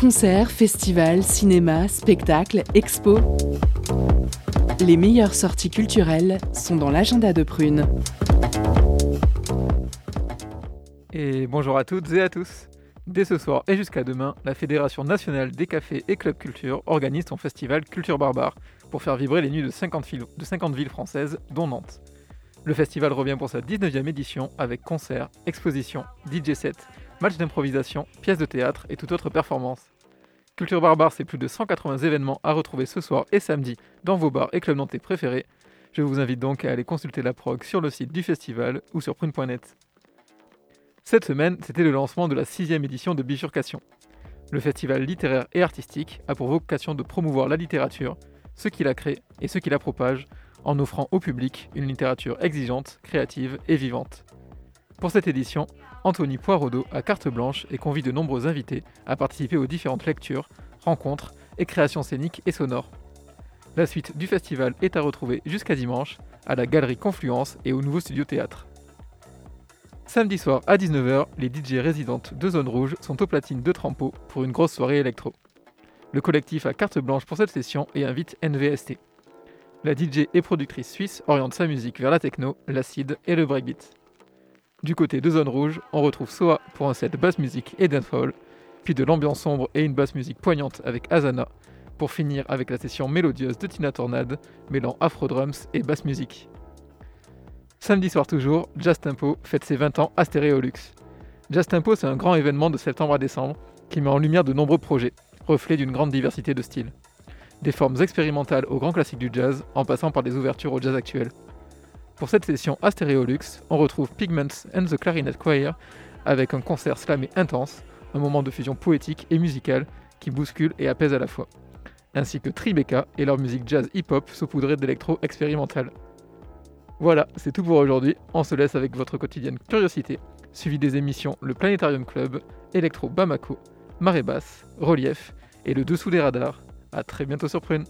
Concerts, festivals, cinéma, spectacles, expos. Les meilleures sorties culturelles sont dans l'agenda de Prune. Et bonjour à toutes et à tous. Dès ce soir et jusqu'à demain, la Fédération nationale des cafés et clubs culture organise son festival Culture Barbare pour faire vibrer les nuits de 50, de 50 villes françaises, dont Nantes. Le festival revient pour sa 19e édition avec concerts, expositions, DJ sets, matchs d'improvisation, pièces de théâtre et toute autre performance. Culture Barbare, c'est plus de 180 événements à retrouver ce soir et samedi dans vos bars et clubs nantais préférés. Je vous invite donc à aller consulter la prog sur le site du festival ou sur prune.net. Cette semaine, c'était le lancement de la sixième édition de Bifurcation. Le festival littéraire et artistique a pour vocation de promouvoir la littérature, ceux qui la créent et ceux qui la propagent, en offrant au public une littérature exigeante, créative et vivante. Pour cette édition, Anthony Poirodeau a carte blanche et convie de nombreux invités à participer aux différentes lectures, rencontres et créations scéniques et sonores. La suite du festival est à retrouver jusqu'à dimanche à la Galerie Confluence et au nouveau studio théâtre. Samedi soir à 19h, les DJ résidentes de Zone Rouge sont aux platines de Trampo pour une grosse soirée électro. Le collectif a carte blanche pour cette session et invite NVST. La DJ et productrice suisse oriente sa musique vers la techno, l'acide et le breakbeat. Du côté de Zone Rouge, on retrouve Soa pour un set basse musique et dancehall, puis de l'ambiance sombre et une basse musique poignante avec Azana, pour finir avec la session mélodieuse de Tina Tornade, mêlant afro drums et basse musique. Samedi soir toujours, Jazz Tempo fête ses 20 ans à Stéréolux. Jazz Tempo, c'est un grand événement de septembre à décembre qui met en lumière de nombreux projets, reflets d'une grande diversité de styles. Des formes expérimentales aux grands classiques du jazz, en passant par des ouvertures au jazz actuel. Pour cette session Astéréolux, on retrouve Pigments and the Clarinet Choir avec un concert slamé intense, un moment de fusion poétique et musicale qui bouscule et apaise à la fois, ainsi que Tribeca et leur musique jazz hip-hop saupoudrée d'électro expérimental. Voilà, c'est tout pour aujourd'hui. On se laisse avec votre quotidienne curiosité, suivi des émissions Le Planétarium Club, Electro Bamako, Marée Basse, Relief et Le Dessous des Radars. A très bientôt sur Prune.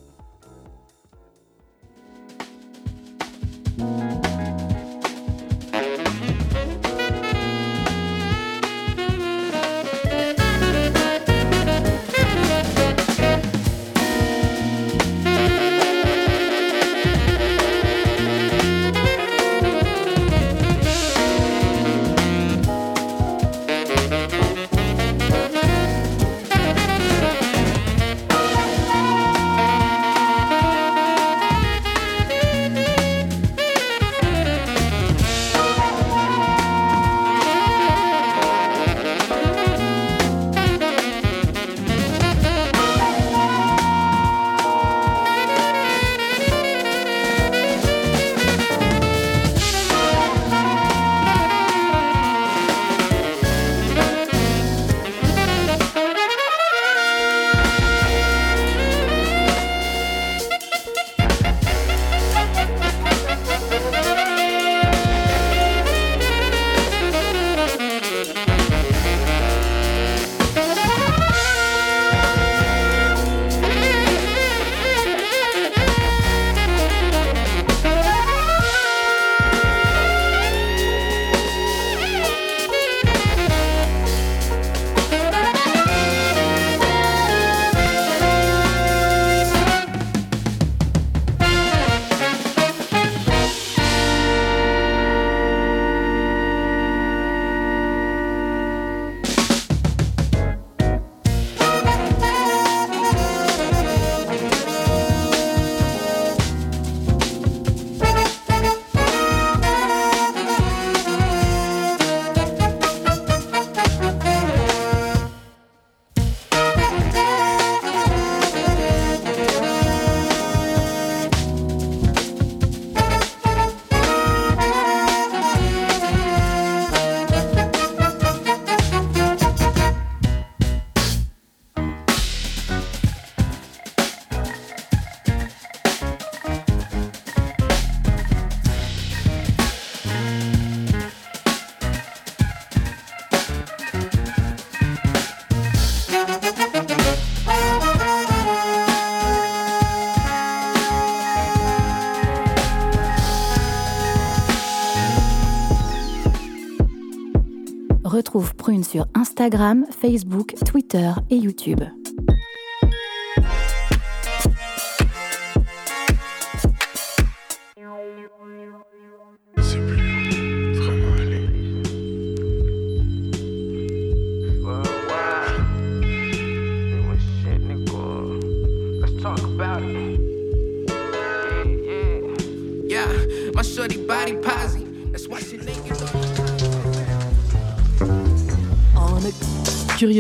Instagram, Facebook, Twitter et YouTube.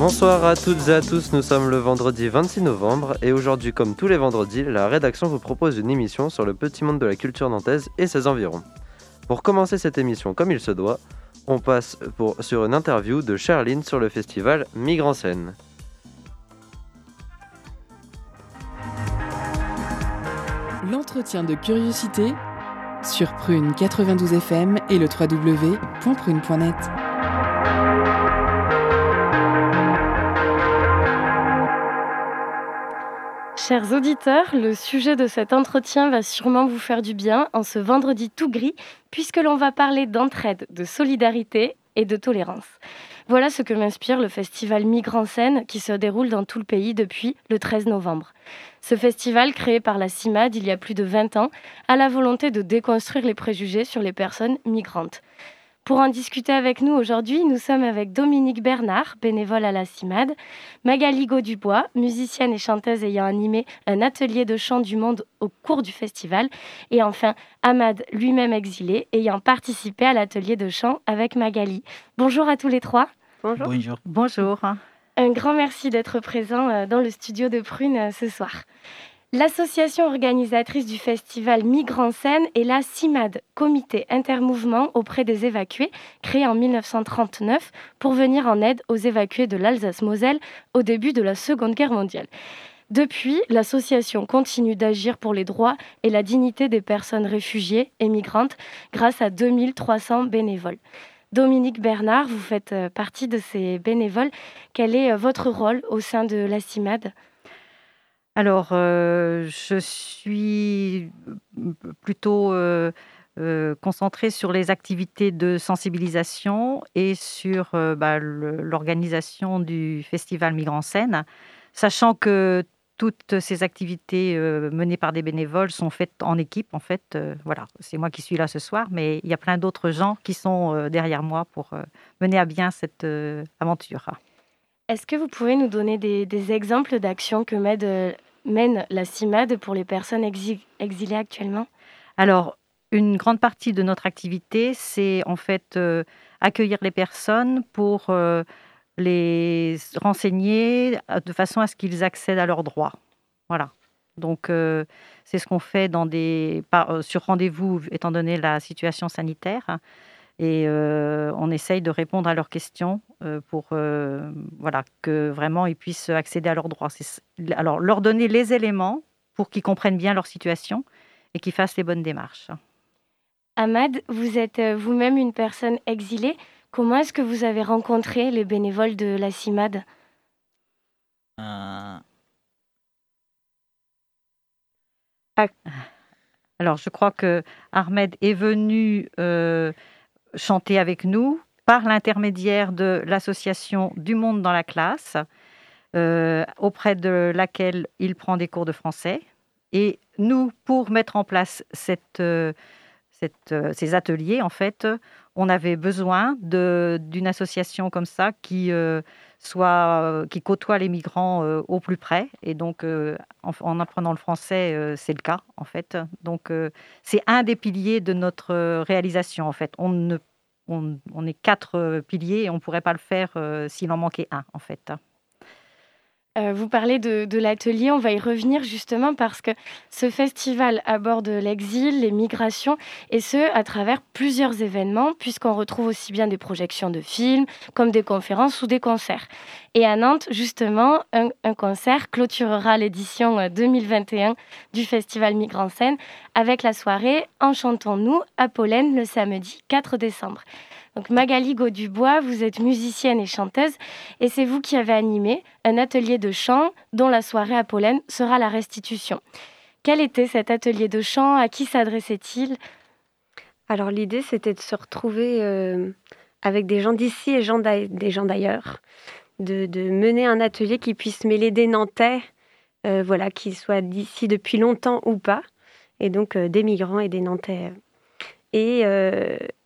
Bonsoir à toutes et à tous, nous sommes le vendredi 26 novembre et aujourd'hui comme tous les vendredis, la rédaction vous propose une émission sur le petit monde de la culture nantaise et ses environs. Pour commencer cette émission comme il se doit, on passe sur une interview de Charline sur le festival Migre scène. L'entretien de curiosité sur Prune 92 FM et le www.prune.net. Chers auditeurs, le sujet de cet entretien va sûrement vous faire du bien en ce vendredi tout gris, puisque l'on va parler d'entraide, de solidarité et de tolérance. Voilà ce que m'inspire le festival Migrant Scène qui se déroule dans tout le pays depuis le 13 novembre. Ce festival, créé par la CIMAD il y a plus de 20 ans, a la volonté de déconstruire les préjugés sur les personnes migrantes. Pour en discuter avec nous aujourd'hui, nous sommes avec Dominique Bernard, bénévole à la CIMAD, Magali Dubois, musicienne et chanteuse ayant animé un atelier de chant du monde au cours du festival, et enfin Ahmad, lui-même exilé, ayant participé à l'atelier de chant avec Magali. Bonjour à tous les trois. Bonjour. Bonjour. Bonjour. Un grand merci d'être présent euh, dans le studio de Prune euh, ce soir. L'association organisatrice du festival Migrants Scène est la CIMAD, Comité Intermouvement auprès des évacués, créé en 1939 pour venir en aide aux évacués de l'Alsace-Moselle au début de la Seconde Guerre mondiale. Depuis, l'association continue d'agir pour les droits et la dignité des personnes réfugiées et migrantes grâce à 2300 bénévoles. Dominique Bernard, vous faites euh, partie de ces bénévoles. Quel est euh, votre rôle au sein de la CIMAD? Alors, euh, je suis plutôt euh, euh, concentrée sur les activités de sensibilisation et sur bah, l'organisation du festival Migrants Scène, sachant que toutes ces activités menées par des bénévoles sont faites en équipe. En fait, voilà, c'est moi qui suis là ce soir, mais il y a plein d'autres gens qui sont derrière moi pour mener à bien cette aventure. Est-ce que vous pouvez nous donner des, exemples d'actions que mène, la CIMAD pour les personnes exilées actuellement? Alors, une grande partie de notre activité, c'est en fait euh, accueillir les personnes pour euh, les renseigner euh, de façon à ce qu'ils accèdent à leurs droits. Voilà. Donc, c'est ce qu'on fait dans des, sur rendez-vous, étant donné la situation sanitaire et euh, on essaye de répondre à leurs questions euh, pour euh, voilà, que vraiment ils puissent accéder à leurs droits. Alors, leur donner les éléments pour qu'ils comprennent bien leur situation et qu'ils fassent les bonnes démarches. Ahmad, vous êtes vous-même une personne exilée. Comment est-ce que vous avez rencontré les bénévoles de la CIMAD? Alors, je crois que Ahmed est venu chanter avec nous par l'intermédiaire de l'association Du Monde dans la classe, euh, auprès de laquelle il prend des cours de français. Et nous, pour mettre en place euh, euh, ces ateliers, en fait, on avait besoin d'une association comme ça qui, soit, qui côtoie les migrants au plus près. Et donc, en, en, apprenant le français, c'est le cas, en fait. Donc, c'est un des piliers de notre réalisation, en fait. On ne on, est quatre piliers et on ne pourrait pas le faire s'il en manquait un, en fait. Euh, vous parlez de, l'atelier, on va y revenir justement parce que ce festival aborde l'exil, les migrations, et ce, à travers plusieurs événements, puisqu'on retrouve aussi bien des projections de films, comme des conférences ou des concerts. Et à Nantes, justement, un, concert clôturera l'édition 2021 du Festival Migrants Scène avec la soirée Enchantons-nous à Pollen le samedi 4 décembre. Donc Magali Gaudubois, vous êtes musicienne et chanteuse et c'est vous qui avez animé un atelier de chant dont la soirée à Pollen sera la restitution. Quel était cet atelier de chant? À qui s'adressait-il? Alors l'idée c'était de se retrouver euh, avec des gens d'ici et des gens d'ailleurs, de, mener un atelier qui puisse mêler des Nantais, euh, voilà, qui soient d'ici depuis longtemps ou pas, et donc euh, des migrants et des Nantais. Et,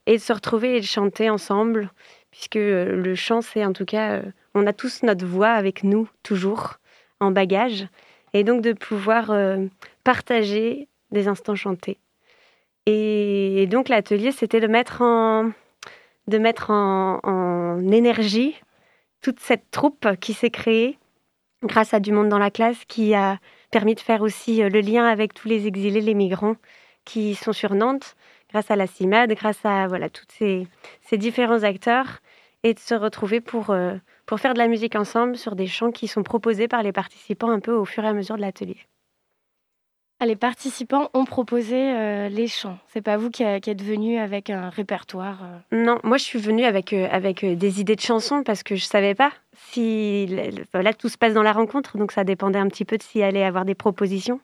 et de se retrouver et de chanter ensemble, puisque euh, le chant, c'est en tout cas, euh, on a tous notre voix avec nous, toujours, en bagage, et donc de pouvoir euh, partager des instants chantés. Et, donc l'atelier, c'était de mettre en, de mettre en énergie toute cette troupe qui s'est créée grâce à Du Monde dans la classe, qui a permis de faire aussi le lien avec tous les exilés, les migrants qui sont sur Nantes, grâce à la CIMAD, grâce à voilà, tous ces, ces, différents acteurs, et de se retrouver pour, euh, pour faire de la musique ensemble sur des chants qui sont proposés par les participants un peu au fur et à mesure de l'atelier. Ah, les participants ont proposé euh, les chants. C'est pas vous qui, qui, êtes venu avec un répertoire euh... Non, moi je suis venue avec, euh, avec des idées de chansons parce que je savais pas si. Là, tout se passe dans la rencontre, donc ça dépendait un petit peu de s'il allait avoir des propositions.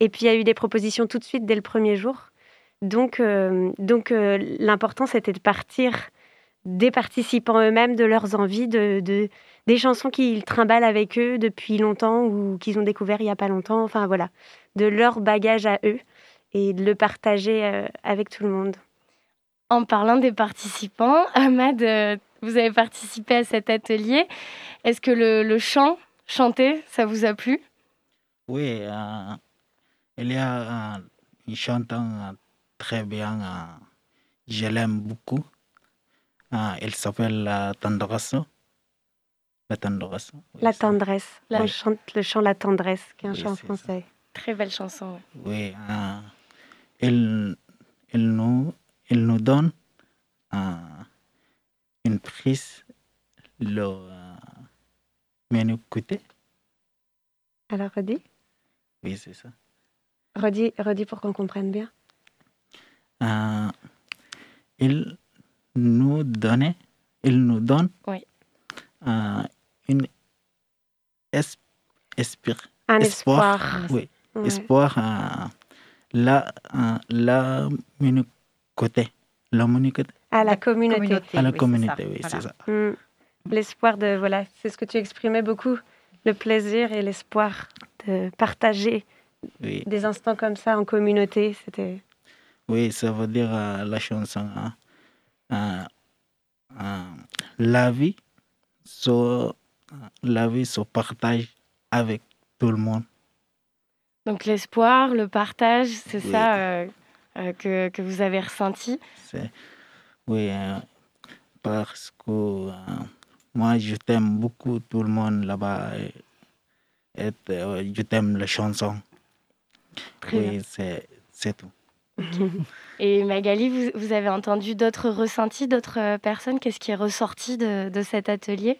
Et puis il y a eu des propositions tout de suite dès le premier jour. Donc, euh, donc euh, l'important, c'était de partir des participants eux-mêmes, de leurs envies, de, de, des chansons qu'ils trimballent avec eux depuis longtemps ou qu'ils ont découvert il n'y a pas longtemps. Enfin voilà, de leur bagage à eux et de le partager euh, avec tout le monde. En parlant des participants, Ahmad, euh, vous avez participé à cet atelier. Est-ce que le, le, chant, chanter, ça vous a plu? Oui, euh, il y a une chantant très bien. Euh, je l'aime beaucoup. Euh, elle s'appelle La Tendresse. La Tendresse. Oui, la Tendresse. La... On chante le chant La Tendresse, qui est un oui, chant français. Ça. Très belle chanson. Oui. Euh, elle, elle, nous, elle nous donne une prise, le menu côté. Alors, redis Oui, c'est ça. Redis, redis pour qu'on comprenne bien. Euh, il nous donnait, il nous donne oui. euh, une es, espir, un espoir, espoir oui, ouais. espoir euh, la la côté la à la communauté, à la oui, communauté, oui, c'est ça. ça. Mm. L'espoir de voilà, c'est ce que tu exprimais beaucoup, le plaisir et l'espoir de partager oui. des instants comme ça en communauté, c'était oui, ça veut dire euh, la chanson hein, euh, euh, la vie, so, la vie se partage avec tout le monde. Donc l'espoir, le partage, c'est oui. ça euh, que, que, vous avez ressenti? Oui, parce que moi je t'aime beaucoup, tout le monde là-bas, et, et je t'aime la chanson. Très oui, c'est tout. Et Magali, vous, avez entendu d'autres ressentis, d'autres personnes? Qu'est-ce qui est ressorti de, cet atelier?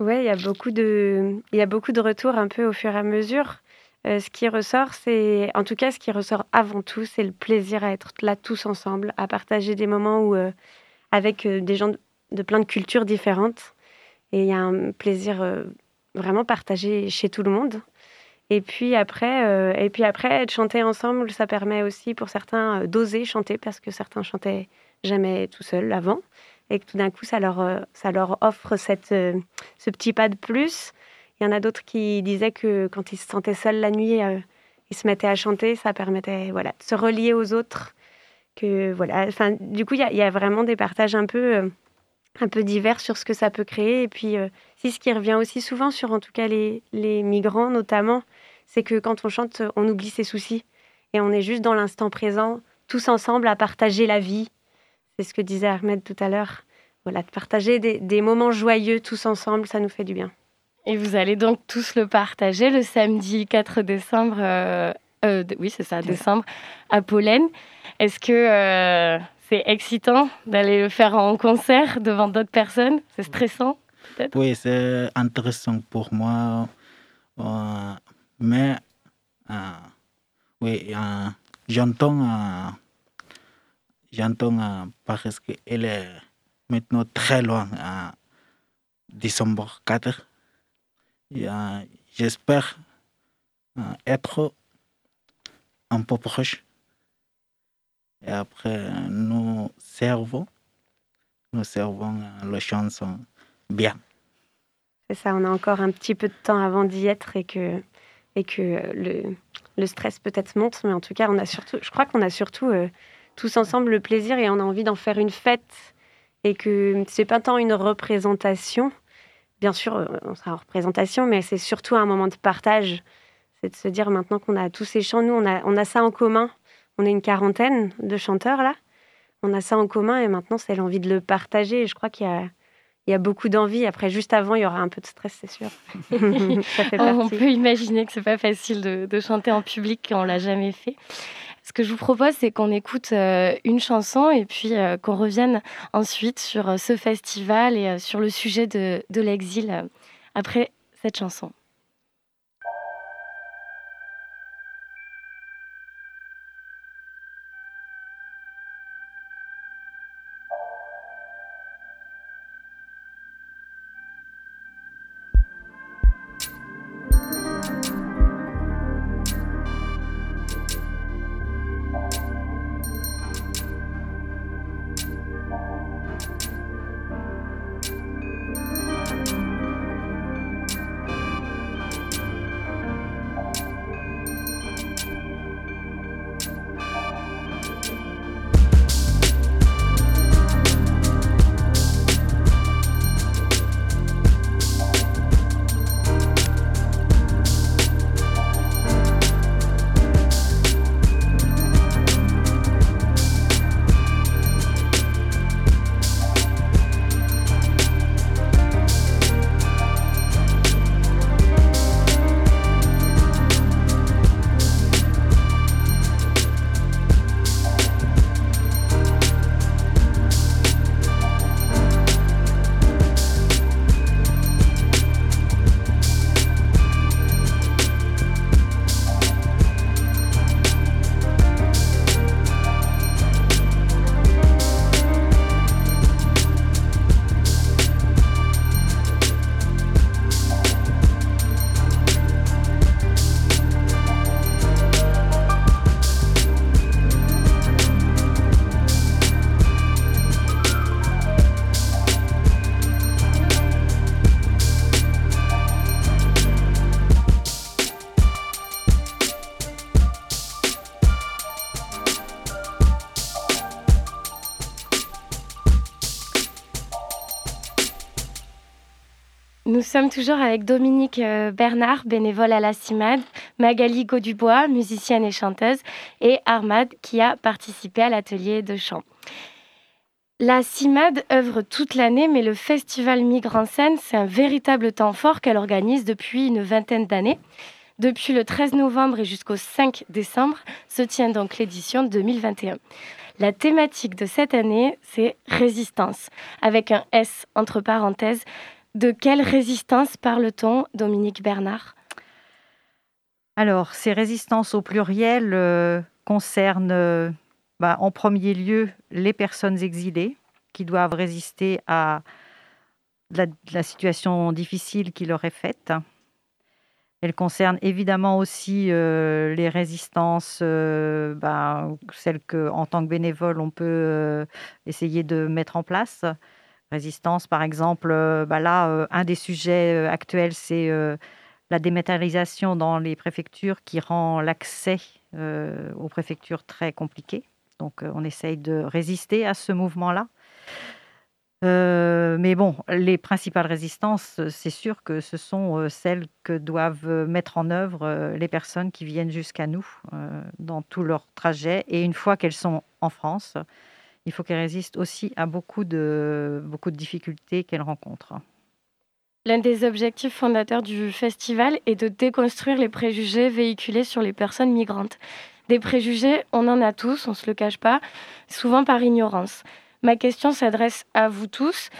Oui, il y a beaucoup de, y a beaucoup de retours un peu au fur et à mesure. Euh, ce qui ressort, c'est, en tout cas, ce qui ressort avant tout, c'est le plaisir à être là tous ensemble, à partager des moments où, euh, avec euh, des gens de, de, plein de cultures différentes. Et il y a un plaisir euh, vraiment partagé chez tout le monde. Et puis après, euh, et puis après, chanter ensemble, ça permet aussi pour certains euh, d'oser chanter parce que certains chantaient jamais tout seuls avant et que tout d'un coup, ça leur, euh, ça leur offre cette, ce petit pas de plus. Il y en a d'autres qui disaient que quand ils se sentaient seuls la nuit, ils se mettaient à chanter, ça permettait voilà, de se relier aux autres. Que, voilà, enfin, du coup, il y, a vraiment des partages un peu, un peu divers sur ce que ça peut créer. Et puis, c'est ce qui revient aussi souvent sur, en tout cas, les, les migrants notamment, c'est que quand on chante, on oublie ses soucis et on est juste dans l'instant présent, tous ensemble à partager la vie. C'est ce que disait Ahmed tout à l'heure. Voilà, de partager des, des, moments joyeux tous ensemble, ça nous fait du bien. Et vous allez donc tous le partager le samedi 4 décembre, euh, euh, oui c'est ça, décembre, à Pollen. Est-ce que euh, c'est excitant d'aller le faire en concert devant d'autres personnes C'est stressant peut-être? Oui, c'est intéressant pour moi. mais oui, j'entends, j'entends parce qu'elle est maintenant très loin, décembre 4. J'espère être un peu proche. Et après, nous servons, nous servons la chanson bien. C'est ça, on a encore un petit peu de temps avant d'y être et que, et que le, le stress peut-être monte, mais en tout cas, on a surtout, je crois qu'on a surtout euh, tous ensemble le plaisir et on a envie d'en faire une fête et que c'est pas tant une représentation, bien sûr, euh, on sera en représentation, mais c'est surtout un moment de partage. C'est de se dire maintenant qu'on a tous ces chants, nous, on a, on a ça en commun. On est une quarantaine de chanteurs là. On a ça en commun et maintenant, c'est l'envie de le partager. Et je crois qu'il y a, il y a beaucoup d'envie. Après, juste avant, il y aura un peu de stress, c'est sûr. ça fait On peut imaginer que c'est pas facile de, de, chanter en public quand on l'a jamais fait. Ce que je vous propose, c'est qu'on écoute euh, une chanson et puis euh, qu'on revienne ensuite sur euh, ce festival et sur le sujet de, de l'exil après cette chanson. Nous sommes toujours avec Dominique euh, Bernard, bénévole à la CIMAD, Magali Gaudubois, musicienne et chanteuse, et Armad, qui a participé à l'atelier de chant. La CIMAD œuvre toute l'année, mais le festival Migre en scène, c'est un véritable temps fort qu'elle organise depuis une vingtaine d'années. Depuis le 13 novembre et jusqu'au 5 décembre se tient donc l'édition 2021. La thématique de cette année, c'est résistance, avec un S entre parenthèses, de quelle résistance parle-t-on, Dominique Bernard? Alors, ces résistances au pluriel euh, concernent euh, bah, en premier lieu les personnes exilées qui doivent résister à la, situation difficile qui leur est faite. Elles concernent évidemment aussi euh, les résistances, bah, celles qu'en tant que bénévole, on peut essayer de mettre en place par exemple. Euh, bah là, euh, un des sujets euh, actuels, c'est la dématérialisation dans les préfectures qui rend l'accès aux préfectures très compliqué. Donc, on essaye de résister à ce mouvement-là. mais bon, les principales résistances, c'est sûr que ce sont celles que doivent mettre en œuvre les personnes qui viennent jusqu'à nous dans tout leur trajet. Et une fois qu'elles sont en France, il faut qu'elle résiste aussi à beaucoup de, beaucoup de difficultés qu'elle rencontre. L'un des objectifs fondateurs du festival est de déconstruire les préjugés véhiculés sur les personnes migrantes. Des préjugés, on en a tous, on ne se le cache pas, souvent par ignorance. Ma question s'adresse à vous tous.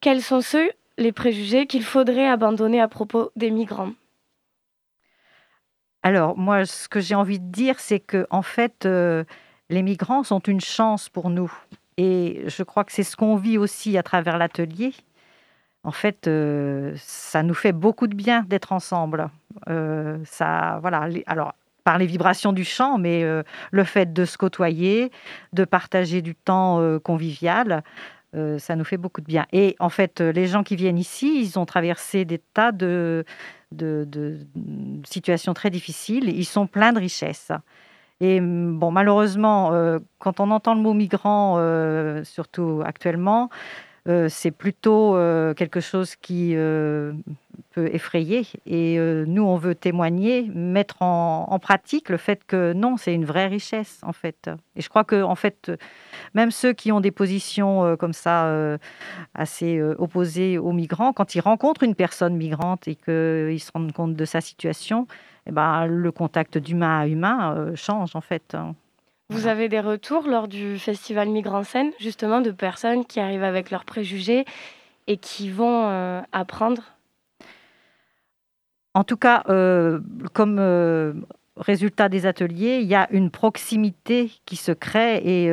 Quels sont ceux, les préjugés, qu'il faudrait abandonner à propos des migrants? Alors, moi, ce que j'ai envie de dire, c'est que, en fait, euh, les migrants sont une chance pour nous. Et je crois que c'est ce qu'on vit aussi à travers l'atelier en fait, euh, ça nous fait beaucoup de bien d'être ensemble. Euh, ça, voilà. Alors, par les vibrations du chant, mais euh, le fait de se côtoyer, de partager du temps convivial, ça nous fait beaucoup de bien. Et en fait, les gens qui viennent ici, ils ont traversé des tas de, de, de situations très difficiles. Ils sont pleins de richesses. Et bon, malheureusement, quand on entend le mot migrant, surtout actuellement, euh, c'est plutôt euh, quelque chose qui euh, peut effrayer. Et nous, on veut témoigner, mettre en, pratique le fait que non, c'est une vraie richesse, en fait. Et je crois que, en fait, même ceux qui ont des positions comme ça assez opposées aux migrants, quand ils rencontrent une personne migrante et qu'ils se rendent compte de sa situation, eh ben, le contact d'humain à humain change, en fait. Vous avez des retours lors du festival Migrants Scène, justement, de personnes qui arrivent avec leurs préjugés et qui vont euh, apprendre? En tout cas, euh, comme euh, résultat des ateliers, il y a une proximité qui se crée et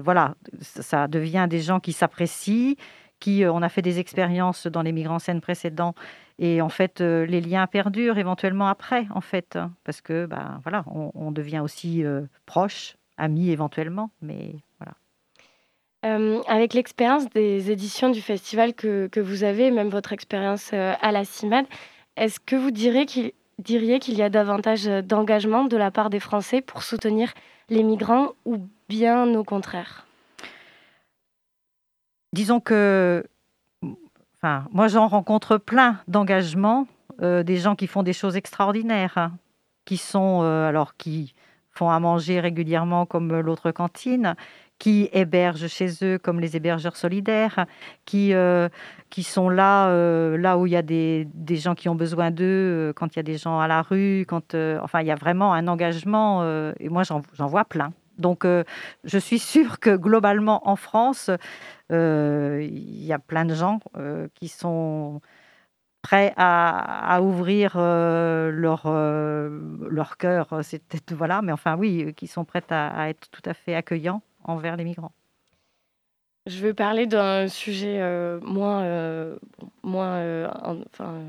voilà, ça devient des gens qui s'apprécient, qui on a fait des expériences dans les Migrants Scène précédents et en fait, les liens perdurent éventuellement après, en fait, parce que ben, voilà, on, on devient aussi proche amis éventuellement, mais voilà. Euh, avec l'expérience des éditions du festival que, que vous avez, même votre expérience euh, à la CIMAD, est-ce que vous diriez qu'il diriez qu'il y a davantage d'engagement de la part des Français pour soutenir les migrants ou bien au contraire? Disons que enfin, moi j'en rencontre plein d'engagements, euh, des gens qui font des choses extraordinaires, hein, qui sont alors qui font à manger régulièrement comme l'autre cantine, qui hébergent chez eux comme les hébergeurs solidaires, qui, euh, qui sont là, euh, là où il y a des, des, gens qui ont besoin d'eux, euh, quand il y a des gens à la rue, quand, enfin, il y a vraiment un engagement, et moi j'en vois plein. Donc, je suis sûre que globalement en France, il y a plein de gens qui sont prêts à, ouvrir euh, leur, euh, leur cœur, c'est peut-être, voilà, mais enfin oui, qui sont prêts à, être tout à fait accueillants envers les migrants. Je veux parler d'un sujet euh, moins, moins enfin,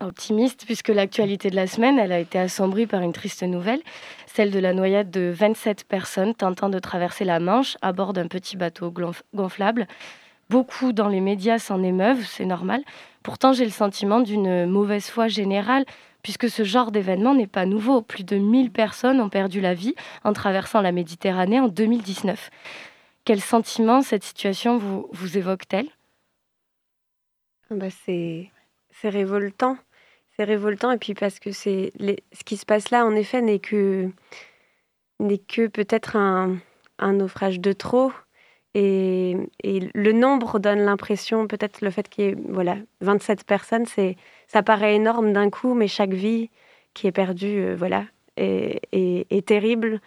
optimiste, puisque l'actualité de la semaine, elle a été assombrie par une triste nouvelle, celle de la noyade de 27 personnes tentant de traverser la Manche à bord d'un petit bateau gonflable. Beaucoup dans les médias s'en émeuvent, c'est normal, Pourtant, j'ai le sentiment d'une mauvaise foi générale, puisque ce genre d'événement n'est pas nouveau. Plus de 1000 personnes ont perdu la vie en traversant la Méditerranée en 2019. Quel sentiment cette situation vous, vous évoque-t-elle? Bah c'est, révoltant. C'est révoltant, et puis parce que c'est ce qui se passe là, en effet, n'est que, n'est que peut-être un, naufrage de trop. Et, le nombre donne l'impression, peut-être le fait qu'il y ait voilà, 27 personnes, c'est, ça paraît énorme d'un coup, mais chaque vie qui est perdue euh, voilà, est, est, terrible.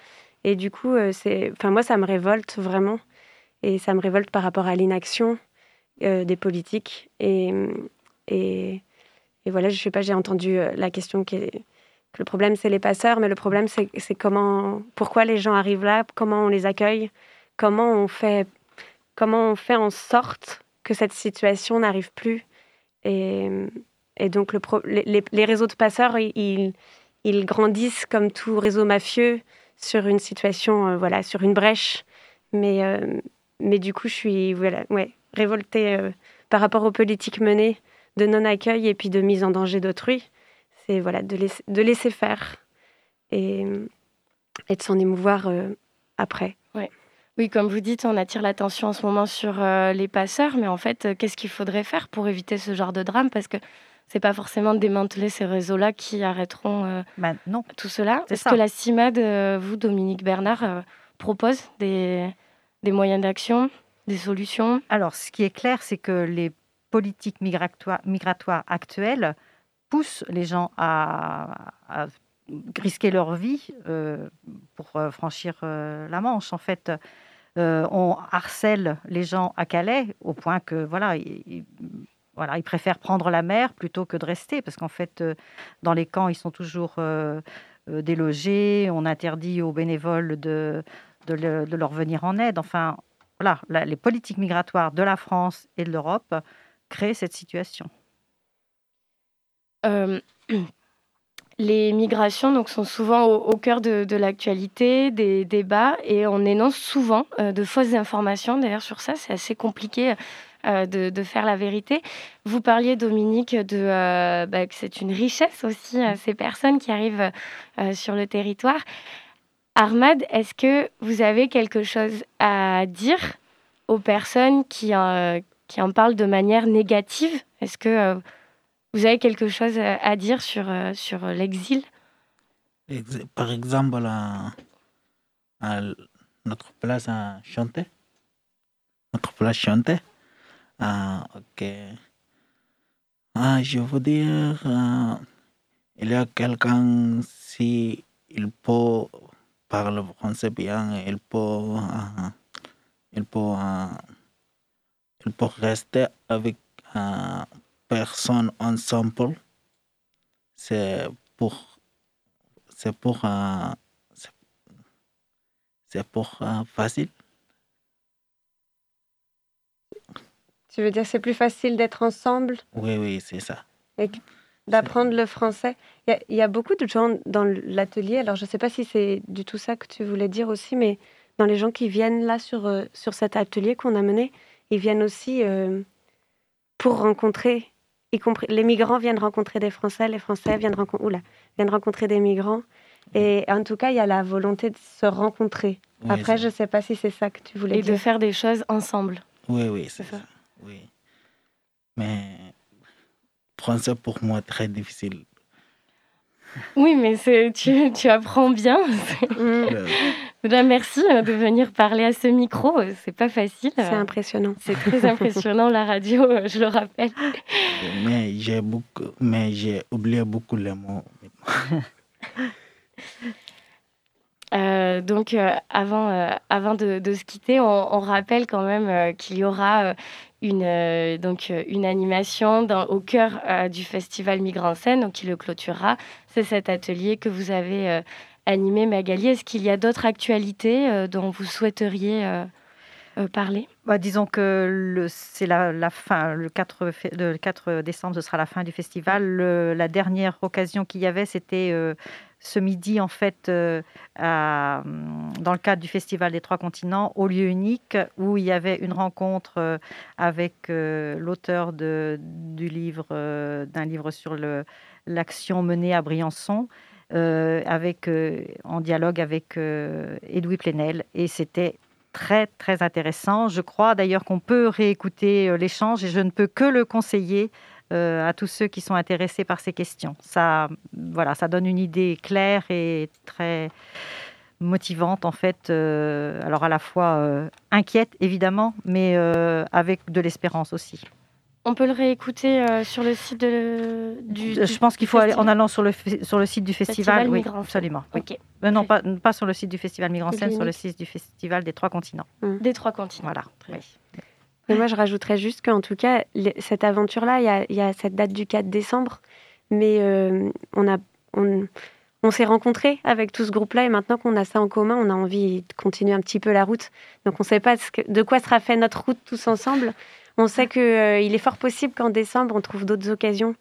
Et du coup, euh, c'est, enfin, moi, ça me révolte vraiment. Et ça me révolte par rapport à l'inaction euh, des politiques. Et, et, et, voilà, je sais pas, j'ai entendu la question qui est, que le problème, c'est les passeurs, mais le problème, c'est, comment, pourquoi les gens arrivent là, comment on les accueille comment on fait, comment on fait en sorte que cette situation n'arrive plus. Et, donc, le les, réseaux de passeurs, ils, grandissent comme tout réseau mafieux sur une situation, euh, voilà, sur une brèche. Mais, euh, mais du coup, je suis voilà, ouais, révoltée euh, par rapport aux politiques menées de non-accueil et puis de mise en danger d'autrui. C'est voilà, de, laisser, de laisser faire et, et de s'en émouvoir après. Oui, comme vous dites, on attire l'attention en ce moment sur euh, les passeurs, mais en fait, euh, qu'est-ce qu'il faudrait faire pour éviter ce genre de drame? Parce que c'est pas forcément démanteler ces réseaux-là qui arrêteront euh, bah, non. tout cela. Est-ce que la CIMAD, vous, Dominique Bernard, propose des, des moyens d'action, des solutions? Alors, ce qui est clair, c'est que les politique migratoire, migratoire actuelle pousse les gens à, risquer leur vie euh, pour euh, franchir euh, la Manche. En fait, on harcèle les gens à Calais au point que voilà, ils, voilà, ils préfèrent prendre la mer plutôt que de rester parce qu'en fait, dans les camps, ils sont toujours délogés. On interdit aux bénévoles de, de, leur venir en aide. Enfin, voilà, les politiques migratoires de la France et de l'Europe créent cette situation. Euh, les migrations donc, sont souvent au, cœur de, l'actualité, des débats, et on énonce souvent euh, de fausses informations. D'ailleurs, sur ça, c'est assez compliqué euh, de, faire la vérité. Vous parliez, Dominique, de, bah, que c'est une richesse aussi, ces personnes qui arrivent sur le territoire. Armad, est-ce que vous avez quelque chose à dire aux personnes qui, qui en parlent de manière négative Est-ce que vous avez quelque chose à dire sur, euh, sur l'exil? Par exemple, à, notre place à chanter. Notre place chanter. Ah, ok. Ah, je veux dire, il y a quelqu'un, si il peut parler français bien, il peut, il peut, il peut rester avec personnes ensemble, c'est pour, c'est pour, euh, c'est pour euh, facile. Tu veux dire c'est plus facile d'être ensemble? Oui, oui, c'est ça. Et d'apprendre le français. Il y, a beaucoup de gens dans l'atelier, alors je ne sais pas si c'est du tout ça que tu voulais dire aussi, mais dans les gens qui viennent là sur, euh, sur cet atelier qu'on a mené, ils viennent aussi pour rencontrer les migrants viennent rencontrer des Français, les Français viennent, viennent rencontrer des migrants. Et en tout cas, il y a la volonté de se rencontrer. Après, je ne sais pas si c'est ça que tu voulais dire. Et de faire des choses ensemble. Oui, oui, c'est ça. Oui. Mais français, pour moi, très difficile. Oui, mais tu, tu apprends bien. Merci euh, de venir parler à ce micro. C'est pas facile. C'est impressionnant. C'est très impressionnant la radio, euh, je le rappelle. Mais j'ai beaucoup, mais j'ai oublié beaucoup les mots. Euh, donc, avant, avant de, se quitter, on, rappelle quand même qu'il y aura une, donc, une animation dans, au cœur du festival Migrants en scène, donc qui le clôturera. C'est cet atelier que vous avez animé Magali. Est-ce qu'il y a d'autres actualités euh, dont vous souhaiteriez euh, euh, parler? Bah, Disons que c'est la, fin, le 4, le 4, décembre, ce sera la fin du festival. la dernière occasion qu'il y avait, c'était ce midi, en fait, dans le cadre du Festival des Trois Continents, au lieu unique, où il y avait une rencontre avec l'auteur du livre, d'un livre sur l'action menée à Briançon. Euh, avec, euh, en dialogue avec euh, Edoui Plenel. Et c'était très, très intéressant. Je crois d'ailleurs qu'on peut réécouter l'échange et je ne peux que le conseiller à tous ceux qui sont intéressés par ces questions. Ça, voilà, ça donne une idée claire et très motivante en fait. alors à la fois inquiète évidemment, mais avec de l'espérance aussi. On peut le réécouter euh, sur le site de, du, Je pense qu'il faut aller en allant sur le, sur le site du festival. oui, absolument. Euh, non, pas, pas sur le site du festival Migrants Scène, sur le site du festival des Trois Continents. Mmh. Des Trois Continents. Voilà. Et moi, je rajouterais juste qu'en tout cas, cette aventure-là, il y, a, cette date du 4 décembre, mais euh, on a. On, s'est rencontrés avec tout ce groupe-là et maintenant qu'on a ça en commun, on a envie de continuer un petit peu la route. Donc on ne sait pas de quoi sera fait notre route tous ensemble, on sait qu'il euh, est fort possible qu'en décembre, on trouve d'autres occasions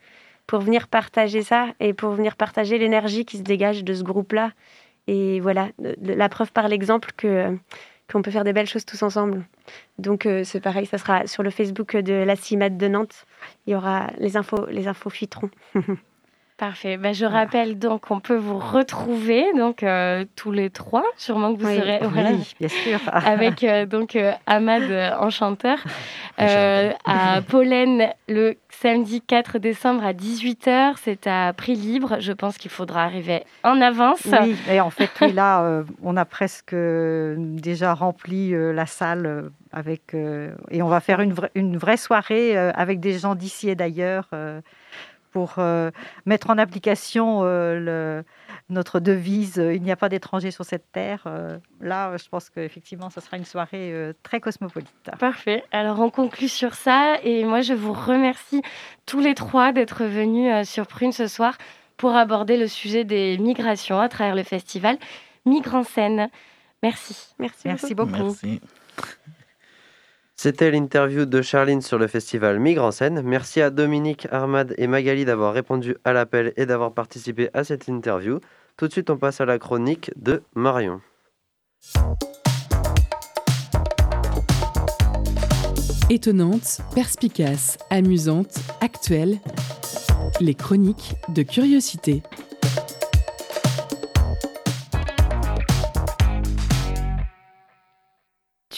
pour venir partager ça et pour venir partager l'énergie qui se dégage de ce groupe-là. Et voilà, la preuve par l'exemple que euh, qu'on peut faire des belles choses tous ensemble. Donc euh, c'est pareil, ça sera sur le Facebook de la CIMAD de Nantes. Il y aura les infos, les infos fuiteront. Parfait. Ben, je rappelle donc qu'on peut vous retrouver donc euh, tous les trois, sûrement que vous Oui, serez voilà, oui, bien sûr. avec euh, donc euh, Ahmad euh, enchanteur euh, à Pollen le samedi 4 décembre à 18h. C'est à prix libre. Je pense qu'il faudra arriver en avance. Oui, et en fait, oui, là, on a presque déjà rempli la salle avec, et on va faire une, vraie- une vraie soirée avec des gens d'ici et d'ailleurs pour euh, mettre en application euh, le- notre devise euh, Il n'y a pas d'étrangers sur cette terre. Euh, là, je pense qu'effectivement, ce sera une soirée euh, très cosmopolite. Parfait. Alors on conclut sur ça et moi je vous remercie tous les trois d'être venus euh, sur Prune ce soir pour aborder le sujet des migrations à travers le festival Migre en scène. Merci. Merci, Merci beaucoup. beaucoup. Merci. C'était l'interview de Charline sur le festival Migre en scène. Merci à Dominique, Armad et Magali d'avoir répondu à l'appel et d'avoir participé à cette interview. Tout de suite, on passe à la chronique de Marion. Étonnante, perspicace, amusante, actuelle. Les chroniques de curiosité.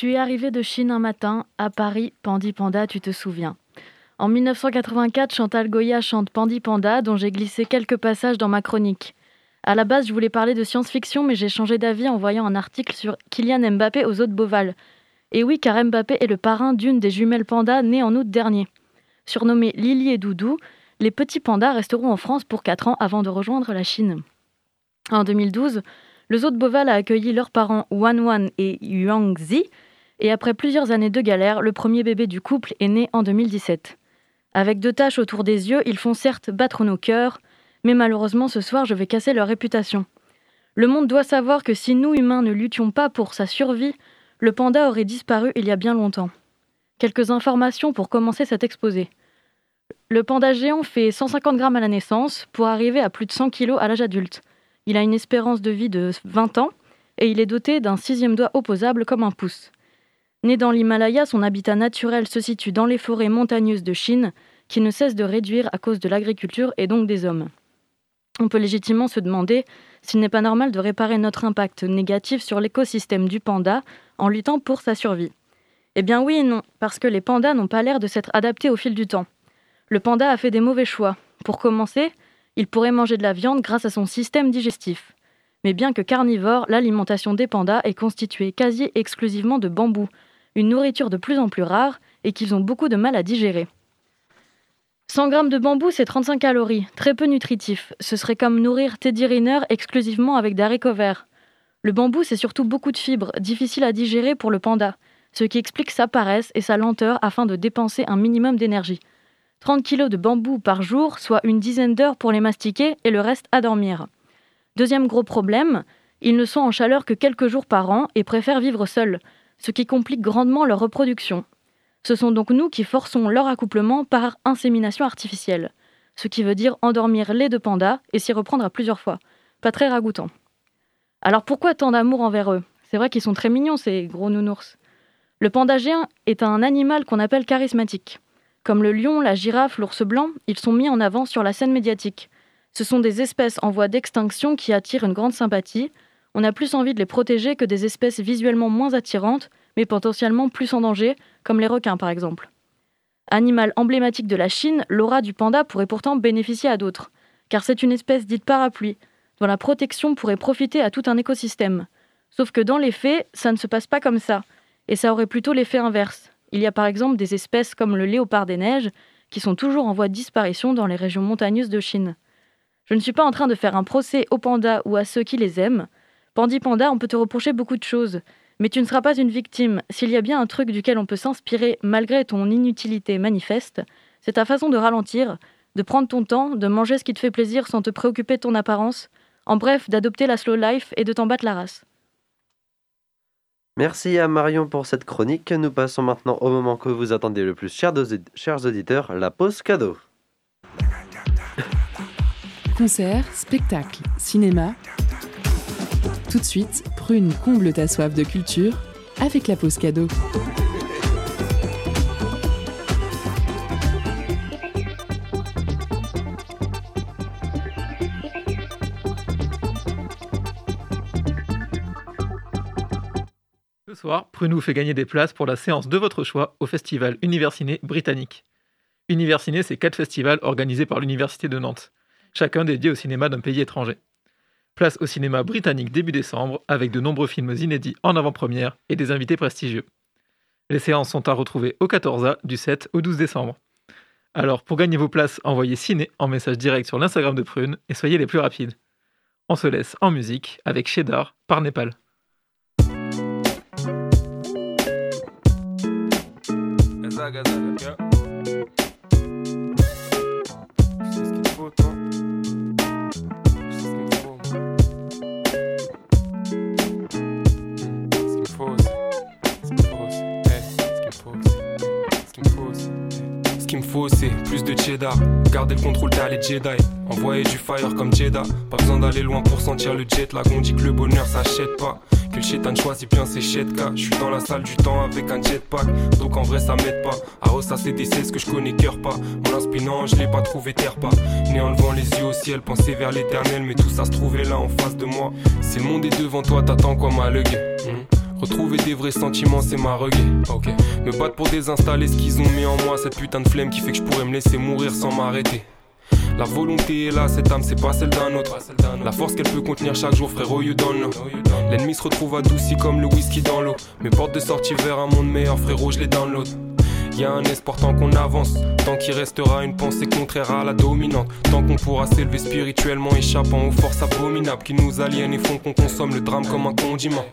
Tu es arrivé de Chine un matin, à Paris, Pandi Panda, tu te souviens. En 1984, Chantal Goya chante Pandi Panda, dont j'ai glissé quelques passages dans ma chronique. À la base, je voulais parler de science-fiction, mais j'ai changé d'avis en voyant un article sur Kylian Mbappé aux eaux de Beauval. Et oui, car Mbappé est le parrain d'une des jumelles pandas nées en août dernier. Surnommés Lily et Doudou, les petits pandas resteront en France pour 4 ans avant de rejoindre la Chine. En 2012, le zoo de Beauval a accueilli leurs parents Wan Wan et Yuang Zi, et après plusieurs années de galère, le premier bébé du couple est né en 2017. Avec deux taches autour des yeux, ils font certes battre nos cœurs, mais malheureusement ce soir je vais casser leur réputation. Le monde doit savoir que si nous humains ne luttions pas pour sa survie, le panda aurait disparu il y a bien longtemps. Quelques informations pour commencer cet exposé. Le panda géant fait 150 grammes à la naissance pour arriver à plus de 100 kg à l'âge adulte. Il a une espérance de vie de 20 ans et il est doté d'un sixième doigt opposable comme un pouce. Né dans l'Himalaya, son habitat naturel se situe dans les forêts montagneuses de Chine, qui ne cessent de réduire à cause de l'agriculture et donc des hommes. On peut légitimement se demander s'il n'est pas normal de réparer notre impact négatif sur l'écosystème du panda en luttant pour sa survie. Eh bien oui et non, parce que les pandas n'ont pas l'air de s'être adaptés au fil du temps. Le panda a fait des mauvais choix. Pour commencer, il pourrait manger de la viande grâce à son système digestif. Mais bien que carnivore, l'alimentation des pandas est constituée quasi exclusivement de bambou, une nourriture de plus en plus rare et qu'ils ont beaucoup de mal à digérer. 100 grammes de bambou, c'est 35 calories, très peu nutritif. Ce serait comme nourrir Teddy Riner exclusivement avec des haricots verts. Le bambou, c'est surtout beaucoup de fibres, difficiles à digérer pour le panda, ce qui explique sa paresse et sa lenteur afin de dépenser un minimum d'énergie. 30 kilos de bambou par jour, soit une dizaine d'heures pour les mastiquer et le reste à dormir. Deuxième gros problème, ils ne sont en chaleur que quelques jours par an et préfèrent vivre seuls, ce qui complique grandement leur reproduction. Ce sont donc nous qui forçons leur accouplement par insémination artificielle, ce qui veut dire endormir les deux pandas et s'y reprendre à plusieurs fois. Pas très ragoûtant. Alors pourquoi tant d'amour envers eux? C'est vrai qu'ils sont très mignons, ces gros nounours. Le panda géant est un animal qu'on appelle charismatique. Comme le lion, la girafe, l'ours blanc, ils sont mis en avant sur la scène médiatique. Ce sont des espèces en voie d'extinction qui attirent une grande sympathie. On a plus envie de les protéger que des espèces visuellement moins attirantes, mais potentiellement plus en danger, comme les requins par exemple. Animal emblématique de la Chine, l'aura du panda pourrait pourtant bénéficier à d'autres, car c'est une espèce dite parapluie, dont la protection pourrait profiter à tout un écosystème. Sauf que dans les faits, ça ne se passe pas comme ça, et ça aurait plutôt l'effet inverse. Il y a par exemple des espèces comme le léopard des neiges, qui sont toujours en voie de disparition dans les régions montagneuses de Chine. Je ne suis pas en train de faire un procès aux pandas ou à ceux qui les aiment. Pandi Panda, on peut te reprocher beaucoup de choses, mais tu ne seras pas une victime. S'il y a bien un truc duquel on peut s'inspirer malgré ton inutilité manifeste, c'est ta façon de ralentir, de prendre ton temps, de manger ce qui te fait plaisir sans te préoccuper de ton apparence, en bref, d'adopter la slow life et de t'en battre la race. Merci à Marion pour cette chronique. Nous passons maintenant au moment que vous attendez le plus, chers, chers auditeurs, la pause cadeau. Concerts, spectacles, cinéma. Tout de suite, prune comble ta soif de culture avec la pause cadeau. Ce soir, Prunou fait gagner des places pour la séance de votre choix au festival Universiné britannique. Universiné, c'est quatre festivals organisés par l'Université de Nantes, chacun dédié au cinéma d'un pays étranger. Place au cinéma britannique début décembre, avec de nombreux films inédits en avant-première et des invités prestigieux. Les séances sont à retrouver au 14A du 7 au 12 décembre. Alors, pour gagner vos places, envoyez ciné en message direct sur l'Instagram de Prune et soyez les plus rapides. On se laisse en musique avec Cheddar par Népal. Qu'il me faut, c'est plus de cheddar. Garder le contrôle, t'as les Jedi. Envoyer du fire comme Jeddah. Pas besoin d'aller loin pour sentir le jet lag. On dit que le bonheur s'achète pas. Que le chétan choisit bien ses chetka. Je suis dans la salle du temps avec un jetpack. Donc en vrai, ça m'aide pas. Ah, ça c'est ce que je connais cœur pas. Mon inspirant, je l'ai pas trouvé terre pas. Né en levant les yeux au ciel, penser vers l'éternel. Mais tout ça se trouvait là en face de moi. Si le monde est devant toi, t'attends quoi, ma hmm? Retrouver des vrais sentiments, c'est ma reggae. Ok. Me battre pour désinstaller ce qu'ils ont mis en moi, cette putain de flemme qui fait que je pourrais me laisser mourir sans m'arrêter. La volonté est là, cette âme c'est pas celle d'un autre. La force qu'elle peut contenir chaque jour, frérot, you don't know. L'ennemi se retrouve adouci comme le whisky dans l'eau. Mes portes de sortie vers un monde meilleur, frérot, je les download. Y a un espoir tant qu'on avance, tant qu'il restera une pensée contraire à la dominante, tant qu'on pourra s'élever spirituellement, échappant aux forces abominables qui nous aliènent et font qu'on consomme le drame comme un condiment.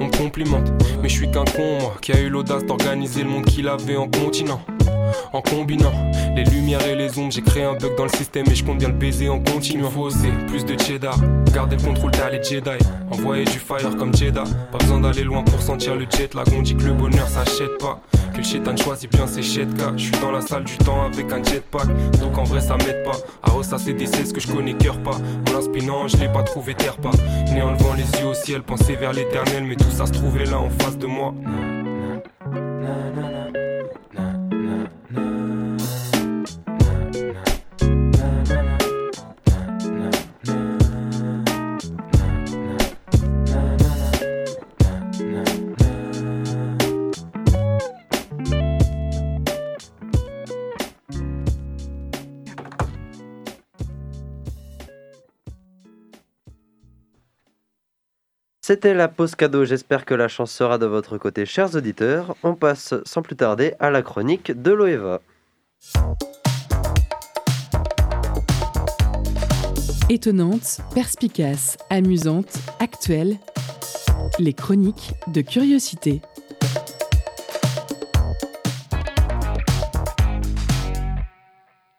On me complimente, mais je suis qu'un con, moi, qui a eu l'audace d'organiser le monde qu'il avait en continent. En combinant les lumières et les ombres, j'ai créé un bug dans le système et je compte bien le baiser en continuant. Faut oser, plus de cheddar, garder le contrôle t'as les Jedi. Envoyer du fire comme Jeddah, pas besoin d'aller loin pour sentir le jet lag. On dit que le bonheur s'achète pas, que le choisit bien ses chetka. Je suis dans la salle du temps avec un jetpack, donc en vrai ça m'aide pas. À ça c'est des ce que je connais cœur pas. Mon inspirant, je l'ai pas trouvé terre pas. Né en levant les yeux au ciel, penser vers l'éternel, mais tout ça se trouvait là en face de moi. C'était la pause cadeau, j'espère que la chance sera de votre côté, chers auditeurs. On passe sans plus tarder à la chronique de Loeva. Étonnante, perspicace, amusante, actuelle, les chroniques de curiosité.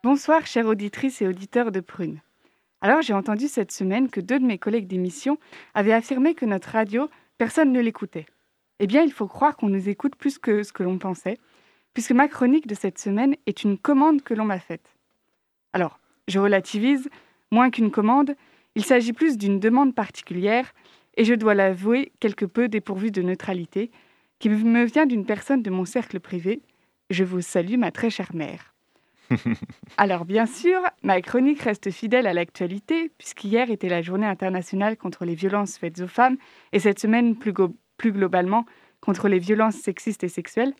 Bonsoir, chères auditrices et auditeurs de Prune. Alors j'ai entendu cette semaine que deux de mes collègues d'émission avaient affirmé que notre radio, personne ne l'écoutait. Eh bien, il faut croire qu'on nous écoute plus que ce que l'on pensait, puisque ma chronique de cette semaine est une commande que l'on m'a faite. Alors, je relativise, moins qu'une commande, il s'agit plus d'une demande particulière, et je dois l'avouer quelque peu dépourvue de neutralité, qui me vient d'une personne de mon cercle privé. Je vous salue, ma très chère mère. Alors bien sûr, ma chronique reste fidèle à l'actualité, puisqu'hier était la journée internationale contre les violences faites aux femmes, et cette semaine plus, plus globalement contre les violences sexistes et sexuelles.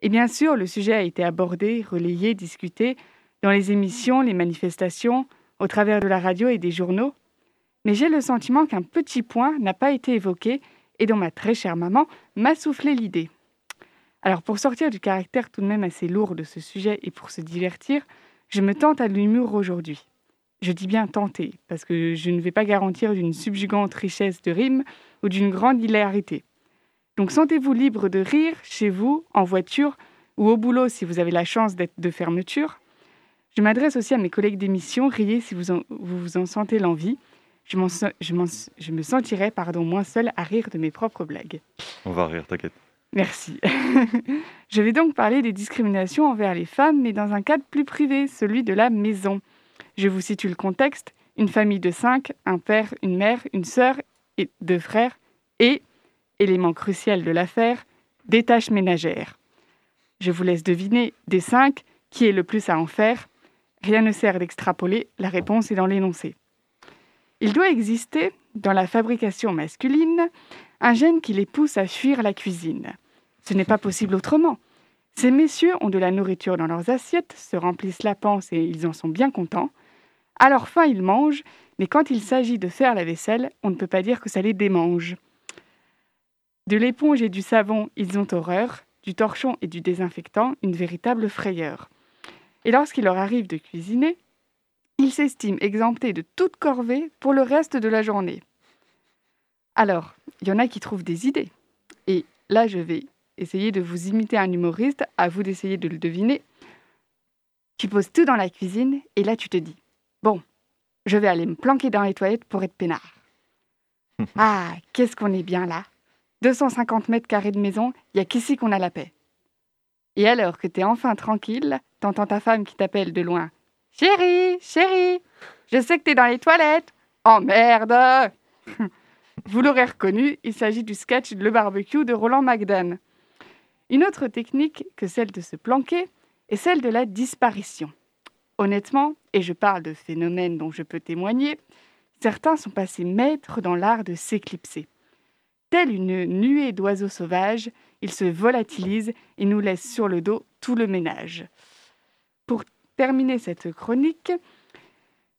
Et bien sûr, le sujet a été abordé, relayé, discuté dans les émissions, les manifestations, au travers de la radio et des journaux. Mais j'ai le sentiment qu'un petit point n'a pas été évoqué et dont ma très chère maman m'a soufflé l'idée. Alors pour sortir du caractère tout de même assez lourd de ce sujet et pour se divertir, je me tente à l'humour aujourd'hui. Je dis bien tenter, parce que je ne vais pas garantir d'une subjugante richesse de rimes ou d'une grande hilarité. Donc sentez-vous libre de rire chez vous, en voiture ou au boulot si vous avez la chance d'être de fermeture. Je m'adresse aussi à mes collègues d'émission, riez si vous en, vous, en sentez l'envie. Je, me sentirai pardon, moins seule à rire de mes propres blagues. On va rire, t'inquiète. Merci. je vais donc parler des discriminations envers les femmes, mais dans un cadre plus privé, celui de la maison. Je vous situe le contexte. Une famille de cinq, un père, une mère, une sœur et deux frères, et, élément crucial de l'affaire, des tâches ménagères. Je vous laisse deviner, des cinq, qui est le plus à en faire. Rien ne sert d'extrapoler, la réponse est dans l'énoncé. Il doit exister, dans la fabrication masculine, Un gène qui les pousse à fuir la cuisine. Ce n'est pas possible autrement. Ces messieurs ont de la nourriture dans leurs assiettes, se remplissent la panse et ils en sont bien contents. À leur faim, ils mangent, mais quand il s'agit de faire la vaisselle, on ne peut pas dire que ça les démange. De l'éponge et du savon, ils ont horreur, du torchon et du désinfectant, une véritable frayeur. Et lorsqu'il leur arrive de cuisiner, ils s'estiment exemptés de toute corvée pour le reste de la journée. Alors, il y en a qui trouvent des idées. Et là, je vais essayer de vous imiter un humoriste, à vous d'essayer de le deviner. Tu poses tout dans la cuisine et là, tu te dis Bon, je vais aller me planquer dans les toilettes pour être peinard. ah, qu'est-ce qu'on est bien là 250 mètres carrés de maison, il n'y a qu'ici qu'on a la paix. Et alors que t'es enfin tranquille, t'entends ta femme qui t'appelle de loin. Chérie, chérie, je sais que t'es dans les toilettes. Oh merde Vous l'aurez reconnu, il s'agit du sketch Le barbecue de Roland McDan. Une autre technique que celle de se planquer est celle de la disparition. Honnêtement, et je parle de phénomènes dont je peux témoigner, certains sont passés maîtres dans l'art de s'éclipser. Telle une nuée d'oiseaux sauvages, ils se volatilisent et nous laissent sur le dos tout le ménage. Pour terminer cette chronique,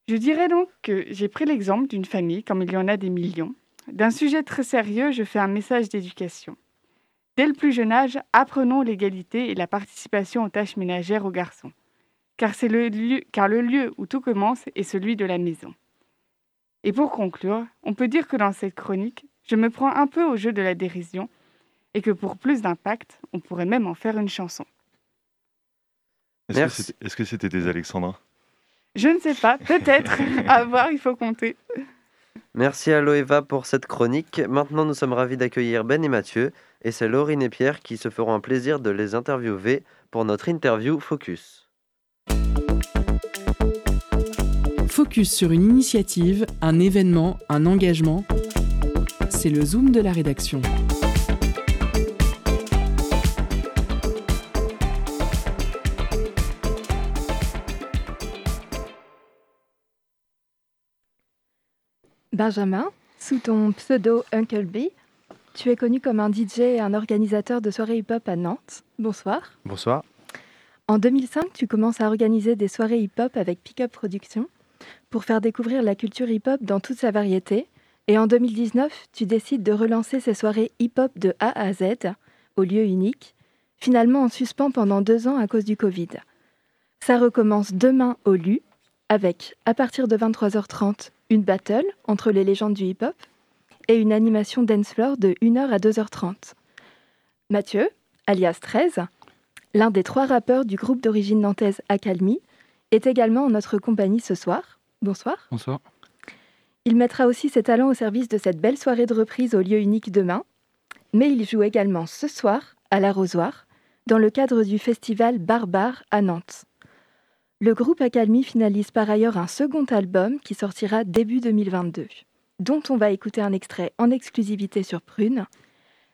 je dirais donc que j'ai pris l'exemple d'une famille, comme il y en a des millions. D'un sujet très sérieux, je fais un message d'éducation. Dès le plus jeune âge, apprenons l'égalité et la participation aux tâches ménagères aux garçons. Car, c'est le lieu, car le lieu où tout commence est celui de la maison. Et pour conclure, on peut dire que dans cette chronique, je me prends un peu au jeu de la dérision et que pour plus d'impact, on pourrait même en faire une chanson. Est-ce que c'était des alexandrins? Je ne sais pas, peut-être. à voir, il faut compter. Merci à Loeva pour cette chronique. Maintenant, nous sommes ravis d'accueillir Ben et Mathieu, et c'est Laurine et Pierre qui se feront un plaisir de les interviewer pour notre interview Focus. Focus sur une initiative, un événement, un engagement c'est le Zoom de la rédaction. Benjamin, sous ton pseudo Uncle B, tu es connu comme un DJ et un organisateur de soirées hip-hop à Nantes. Bonsoir. Bonsoir. En 2005, tu commences à organiser des soirées hip-hop avec Pickup Productions pour faire découvrir la culture hip-hop dans toute sa variété et en 2019, tu décides de relancer ces soirées hip-hop de A à Z, au lieu unique, finalement en suspens pendant deux ans à cause du Covid. Ça recommence demain au LU, avec, à partir de 23h30, une battle entre les légendes du hip-hop et une animation dance floor de 1h à 2h30. Mathieu, alias 13, l'un des trois rappeurs du groupe d'origine nantaise Accalmie, est également en notre compagnie ce soir. Bonsoir. Bonsoir. Il mettra aussi ses talents au service de cette belle soirée de reprise au lieu unique demain, mais il joue également ce soir à l'Arrosoir, dans le cadre du festival Barbare à Nantes. Le groupe Accalmie finalise par ailleurs un second album qui sortira début 2022, dont on va écouter un extrait en exclusivité sur Prune.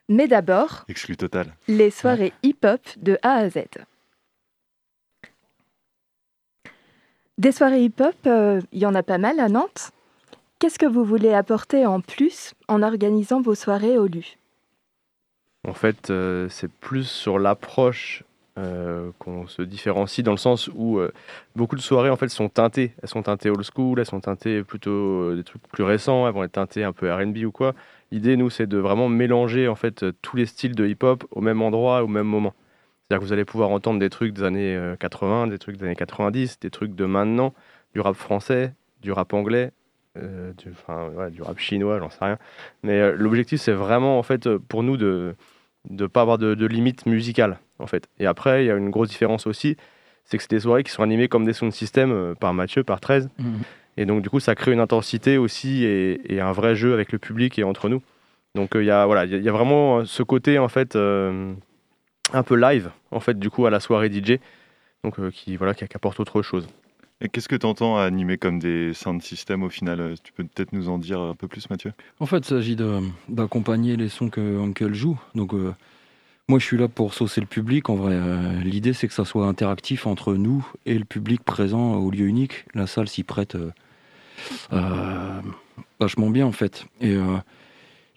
Mais d'abord, Exclu total. les soirées hip-hop de A à Z. Des soirées hip-hop, euh, il y en a pas mal à Nantes. Qu'est-ce que vous voulez apporter en plus en organisant vos soirées au LU? En fait, euh, c'est plus sur l'approche euh, qu'on se différencie dans le sens où euh, beaucoup de soirées en fait sont teintées. Elles sont teintées old school, elles sont teintées plutôt des trucs plus récents, elles vont être teintées un peu R&B ou quoi. L'idée, nous, c'est de vraiment mélanger en fait tous les styles de hip-hop au même endroit, au même moment. C'est-à-dire que vous allez pouvoir entendre des trucs des années 80, des trucs des années 90, des trucs de maintenant, du rap français, du rap anglais, euh, du, du, rap chinois, j'en sais rien. Mais euh, l'objectif, c'est vraiment, en fait, pour nous, de ne pas avoir de, de limite en fait. Et après, il y a une grosse différence aussi, c'est que c'est des soirées qui sont animées comme des sound systems euh, par Mathieu, par 13. Mhm. Et donc, du coup, ça crée une intensité aussi et, un vrai jeu avec le public et entre nous. Donc, il y, a, voilà, il y, a vraiment ce côté, en fait, un peu live, en fait, du coup, à la soirée DJ, donc qui, voilà, qui apporte autre chose. Et qu'est-ce que tu entends à animer comme des sound systems au final? Euh, Tu peux peut-être nous en dire un peu plus, Mathieu? En fait, il s'agit d'accompagner les sons que Uncle joue. Donc, euh, moi, je suis là pour saucer le public. En vrai, euh, l'idée, c'est que ça soit interactif entre nous et le public présent au lieu unique. La salle s'y prête vachement bien, en fait. Et